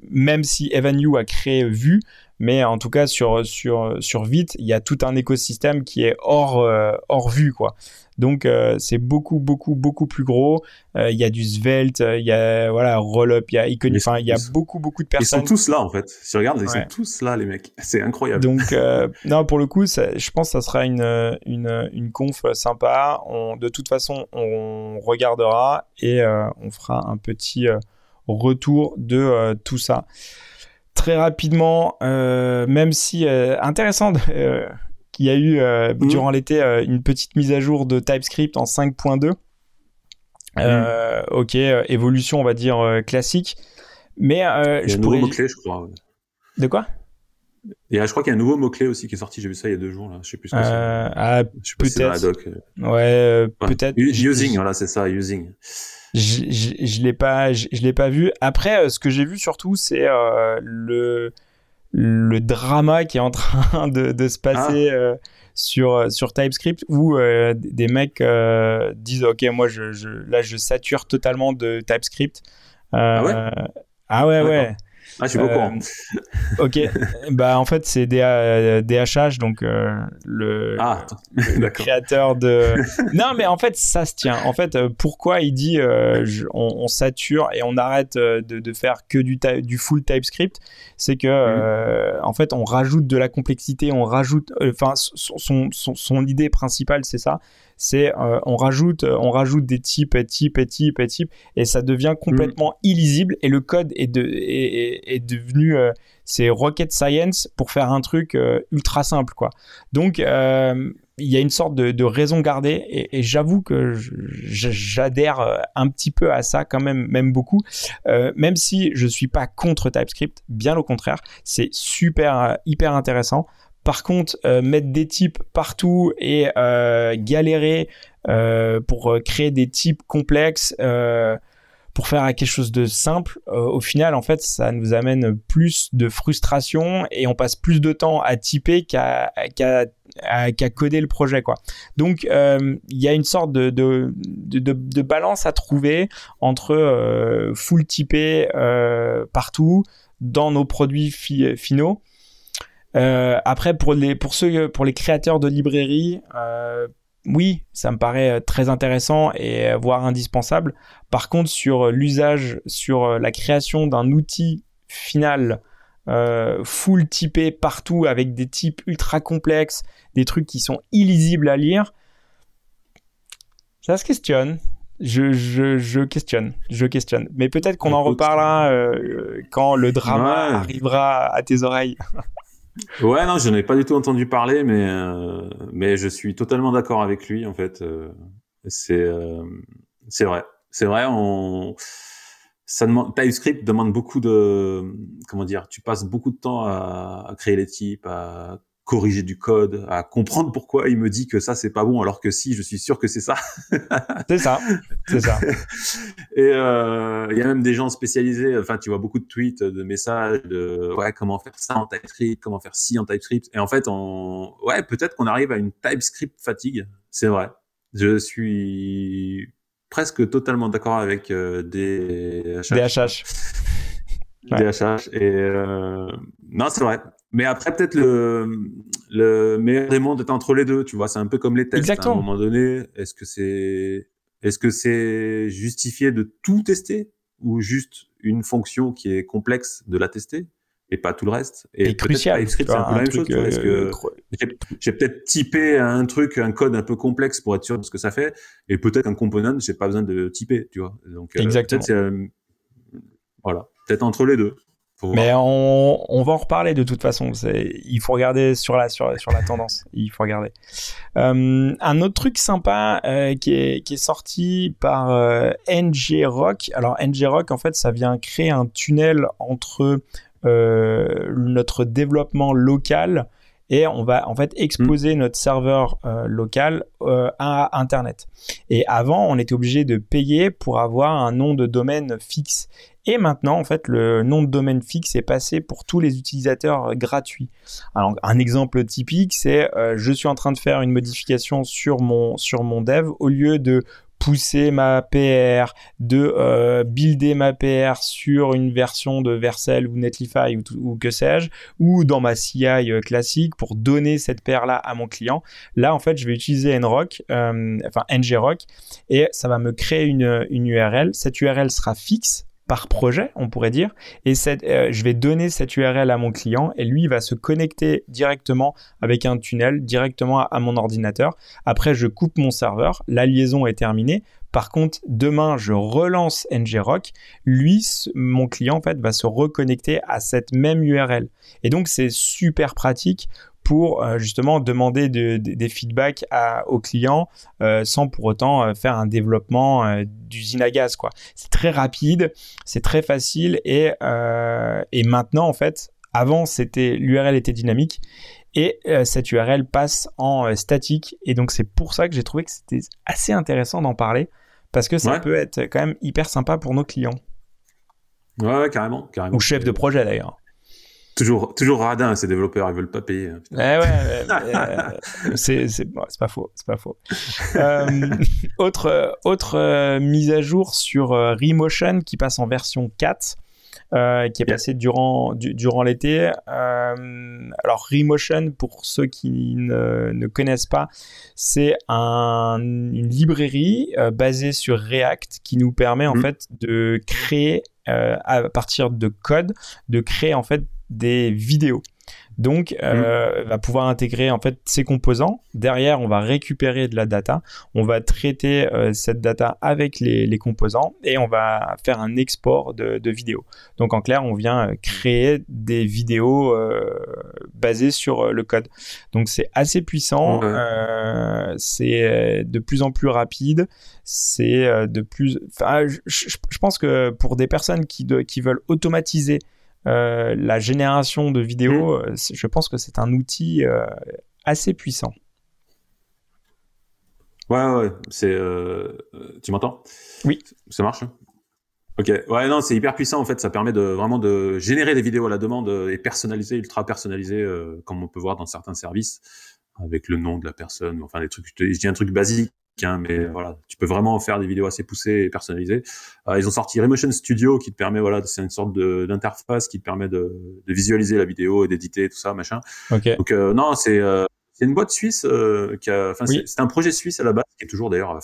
même si Evan You a créé Vue, mais en tout cas sur sur sur Vite, il y a tout un écosystème qui est hors euh, hors vue quoi. Donc euh, c'est beaucoup beaucoup beaucoup plus gros. Euh, il y a du Svelte, il y a voilà Rollup, il y a enfin il y a beaucoup beaucoup de personnes. Ils sont tous là en fait. Si tu regardes, ils sont tous là les mecs. C'est incroyable. Donc non pour le coup, je pense que ça sera une une une conf sympa. On, de toute façon, on regardera et on fera un petit retour de tout ça très rapidement, euh, même si euh, intéressant euh, qu'il y a eu mhm. durant l'été une petite mise à jour de TypeScript en 5.2. Mhm. ok, évolution, on va dire classique. Mais il y a un nouveau mot-clé, je crois. De quoi? Et je crois qu'il y a un nouveau mot-clé aussi qui est sorti, j'ai vu ça il y a deux jours, là. Je sais plus ce que c'est. Ah, peut-être. Ouais, peut-être. Using, voilà, c'est ça, using je, je, je l'ai pas, je, l'ai pas vu. Après, euh, ce que j'ai vu surtout, c'est euh, le le drama qui est en train de, de se passer ah. euh, sur sur TypeScript où euh, des mecs euh, disent ok moi je, je, là je sature totalement de TypeScript. ah ouais? Ah ouais ouais. Ah, je suis pas. Euh, ok, bah en fait c'est DHH, donc euh, le, ah, le créateur de. non, mais en fait ça se tient. En fait, euh, pourquoi il dit on, sature et on arrête de, de faire que du, du full TypeScript, c'est que mhm. en fait on rajoute de la complexité, on rajoute, enfin son, son, son idée principale c'est ça, c'est euh, on rajoute on rajoute des types et types et types et types et ça devient complètement illisible et le code est de est, devenu euh, c'est rocket science pour faire un truc euh, ultra simple quoi donc il y a une sorte de, raison gardée et, j'avoue que j'adhère un petit peu à ça quand même, même beaucoup. même si je suis pas contre TypeScript, bien au contraire, c'est super hyper intéressant. Par contre, euh, mettre des types partout et euh, galérer euh, pour créer des types complexes, pour faire quelque chose de simple, au final, en fait, ça nous amène plus de frustration et on passe plus de temps à typer qu'à coder le projet quoi. Donc il y a une sorte de, balance à trouver entre full typé partout dans nos produits finaux euh, après, pour les, pour ceux, pour les créateurs de librairies, euh, oui, ça me paraît euh, très intéressant et euh, voire indispensable. Par contre, sur l'usage, sur la création d'un outil final euh, full typé partout avec des types ultra complexes, des trucs qui sont illisibles à lire, ça se questionne. Je, je, je questionne, je questionne. Mais peut-être qu'on en reparlera euh, quand le drama arrivera à tes oreilles. Ouais, non, je n'en pas du tout entendu parler, mais euh, mais je suis totalement d'accord avec lui en fait. Euh, c'est euh, c'est vrai, c'est vrai. On ça demande, TypeScript demande beaucoup de, comment dire, tu passes beaucoup de temps à, à créer les types, à corriger du code, à comprendre pourquoi il me dit que ça c'est pas bon alors que si je suis sûr que c'est ça. c'est ça, c'est ça. Et euh, il y a même des gens spécialisés. Enfin, tu vois beaucoup de tweets, de messages, de ouais comment faire ça en TypeScript, comment faire ci en TypeScript. Et en fait, on ouais peut-être qu'on arrive à une TypeScript fatigue. C'est vrai. Je suis presque totalement d'accord avec euh, des DHH. DHH. Et euh... non, c'est vrai. Mais après, peut-être le, le meilleur des mondes est entre les deux. Tu vois, c'est un peu comme les tests. Exactement. À un moment donné, est-ce que c'est, est-ce que c'est justifié de tout tester ou juste une fonction qui est complexe de la tester et pas tout le reste? Et, et crucial. C'est un, peu la même chose. Euh, que j'ai peut-être typé un truc, un code un peu complexe pour être sûr de ce que ça fait, et peut-être un component, j'ai pas besoin de typer, tu vois. Donc, euh, Exactement. peut-être euh, voilà, peut-être entre les deux. Mais on, on, va en reparler de toute façon. Il faut regarder sur la, sur, sur la tendance. Il faut regarder. Euh, un autre truc sympa euh, qui, est, qui est sorti par euh, NGRock. Alors NGRock, en fait, ça vient créer un tunnel entre euh, notre développement local et on va en fait exposer mm. notre serveur euh, local euh, à Internet. Et avant, on était obligé de payer pour avoir un nom de domaine fixe. Et maintenant, en fait, le nom de domaine fixe est passé pour tous les utilisateurs euh, gratuits. Alors, un exemple typique, c'est je suis en train de faire une modification sur mon, sur mon dev. Au lieu de pousser ma PR, de euh, builder ma PR sur une version de Vercel ou Netlify ou, que sais-je, ou dans ma CI euh, classique pour donner cette PR là à mon client. Là, en fait, je vais utiliser nrock, euh, enfin ngrock, et ça va me créer une, une URL. Cette URL sera fixe par projet, on pourrait dire. Et euh, je vais donner cette URL à mon client et lui, va se connecter directement avec un tunnel, directement à, mon ordinateur. Après, je coupe mon serveur, la liaison est terminée. Par contre, demain, je relance ngrock. Lui, mon client, en fait, va se reconnecter à cette même URL. Et donc, c'est super pratique pour euh, justement demander des feedbacks à, aux clients euh, sans pour autant euh, faire un développement d'usine à gaz. quoi. C'est très rapide, c'est très facile et, et maintenant en fait, avant c'était l'URL était dynamique et cette URL passe en statique et donc c'est pour ça que j'ai trouvé que c'était assez intéressant d'en parler parce que ça peut être quand même hyper sympa pour nos clients. Ouais, carrément, carrément. Ou chef de projet d'ailleurs. Toujours, toujours radin, ces développeurs, ils veulent pas payer. Hein, eh ouais, euh, c'est, pas faux, c'est pas faux. euh, autre, autre euh, mise à jour sur Remotion qui passe en version 4. Euh, qui est passé durant, durant l'été. Euh, alors Remotion, pour ceux qui ne, ne connaissent pas, c'est un, une librairie euh, basée sur React qui nous permet en mm. fait de créer à partir de code, de créer en fait des vidéos. Donc, euh, mm. va pouvoir intégrer en fait ces composants. Derrière, on va récupérer de la data. On va traiter euh, cette data avec les, les, composants et on va faire un export de, de vidéos. Donc, en clair, on vient euh, créer des vidéos euh, basées sur le code. Donc, c'est assez puissant. c'est de plus en plus rapide. C'est de plus. Enfin, je, je, pense que pour des personnes qui, de, qui veulent automatiser euh, la génération de vidéos, mm. euh, je pense que c'est un outil euh, assez puissant. Ouais, ouais, c'est. tu m'entends? Oui. Ça marche hein? Ok, ouais, non, c'est hyper puissant en fait. Ça permet de vraiment de générer des vidéos à la demande et personnaliser, ultra personnaliser, comme on peut voir dans certains services, avec le nom de la personne, enfin des trucs. Je dis un truc basique, Hein, mais voilà, tu peux vraiment faire des vidéos assez poussées et personnalisées. Euh, ils ont sorti Remotion Studio qui te permet, voilà, c'est une sorte d'interface qui te permet de, de, visualiser la vidéo et d'éditer tout ça, machin. Okay. Donc euh, non, c'est euh, c'est une boîte suisse qui a, enfin c'est un projet suisse à la base qui est toujours d'ailleurs.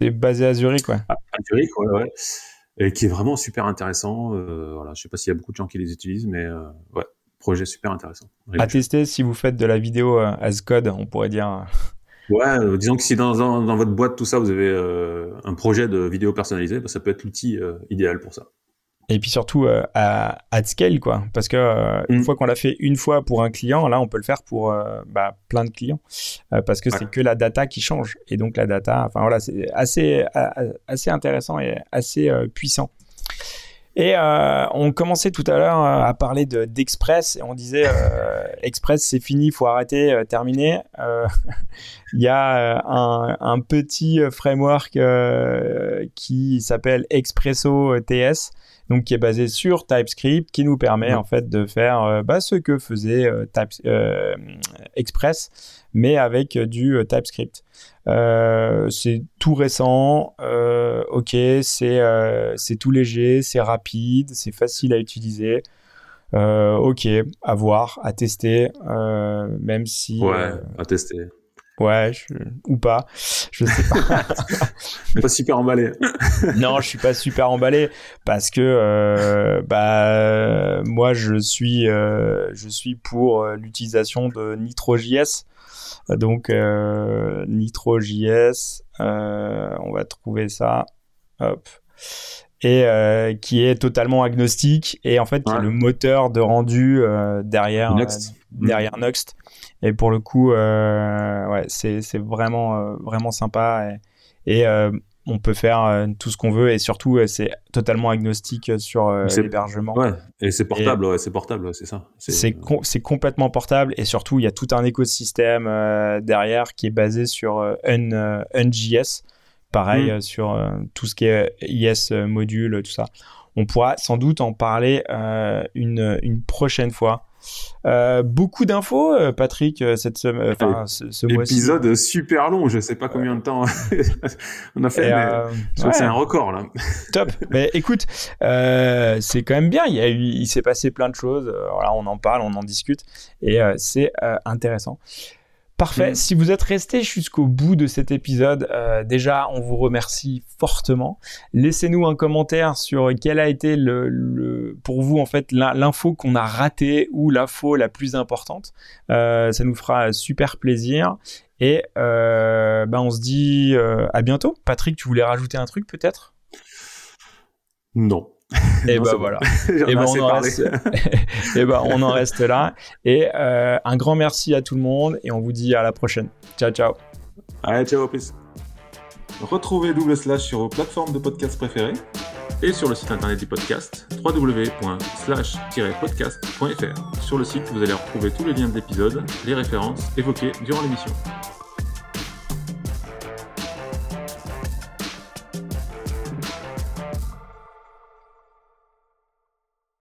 c'est basé à Zurich, ouais. À, Zurich, ouais, ouais. Et qui est vraiment super intéressant. voilà, je sais pas s'il y a beaucoup de gens qui les utilisent, mais ouais, projet super intéressant. À tester si vous faites de la vidéo as code, on pourrait dire. Ouais, euh, disons que si dans, dans, dans, votre boîte, tout ça, vous avez euh, un projet de vidéo personnalisée, bah, ça peut être l'outil euh, idéal pour ça. Et puis surtout à, à scale, quoi. Parce que une mm. fois qu'on l'a fait une fois pour un client, là, on peut le faire pour bah, plein de clients. parce que c'est que la data qui change. Et donc la data, enfin voilà, c'est assez, assez intéressant et assez puissant. Et on commençait tout à l'heure à parler d'Express et on disait Express c'est fini, il faut arrêter, terminer. Il y a un, un, petit framework qui s'appelle Expresso TS, donc qui est basé sur TypeScript, qui nous permet en fait de faire bah, ce que faisait Type, Express, mais avec du TypeScript. Euh, c'est tout récent, euh, ok, c'est euh, c'est tout léger, c'est rapide, c'est facile à utiliser. ok, à voir, à tester, même si. Ouais, à tester. Ouais, ou pas, je sais pas. je suis pas super emballé. non, je suis pas super emballé parce que bah moi je suis je suis pour l'utilisation de NitroJS donc euh, NitroJS, euh, on va trouver ça. Hop et euh, qui est totalement agnostique et en fait qui est le moteur de rendu derrière Next. derrière Next et pour le coup ouais c'est vraiment vraiment sympa et, et on peut faire euh, tout ce qu'on veut et surtout euh, c'est totalement agnostique sur euh, l'hébergement. Ouais, et c'est portable, ouais, c'est portable, c'est ça. C'est complètement portable et surtout il y a tout un écosystème derrière qui est basé sur un, NJS, pareil mm. sur tout ce qui est IS module, tout ça. On pourra sans doute en parler une, une prochaine fois. Euh, beaucoup d'infos, euh, Patrick, euh, cette semaine, enfin ce, ce Épisode super long, je sais pas combien de temps on a fait, mais c'est un record là. Top. mais écoute, c'est quand même bien. Il y a eu, il s'est passé plein de choses. voilà, on en parle, on en discute, et c'est intéressant. Parfait. Mm. Si vous êtes resté jusqu'au bout de cet épisode, euh, déjà, on vous remercie fortement. Laissez-nous un commentaire sur quel a été le, pour vous en fait l'info qu'on a ratée ou l'info la plus importante. Euh, ça nous fera super plaisir. Et euh, ben on se dit à bientôt. Patrick, tu voulais rajouter un truc peut-être? Non. Et bah voilà. et ben on, en reste... et ben on en reste là. Et euh, un grand merci à tout le monde et on vous dit à la prochaine. Ciao, ciao. Allez, ciao, plus. Retrouvez Double Slash sur vos plateformes de podcast préférées et sur le site internet du podcast www.slash-podcast.fr. Sur le site, vous allez retrouver tous les liens de l'épisode, les références évoquées durant l'émission.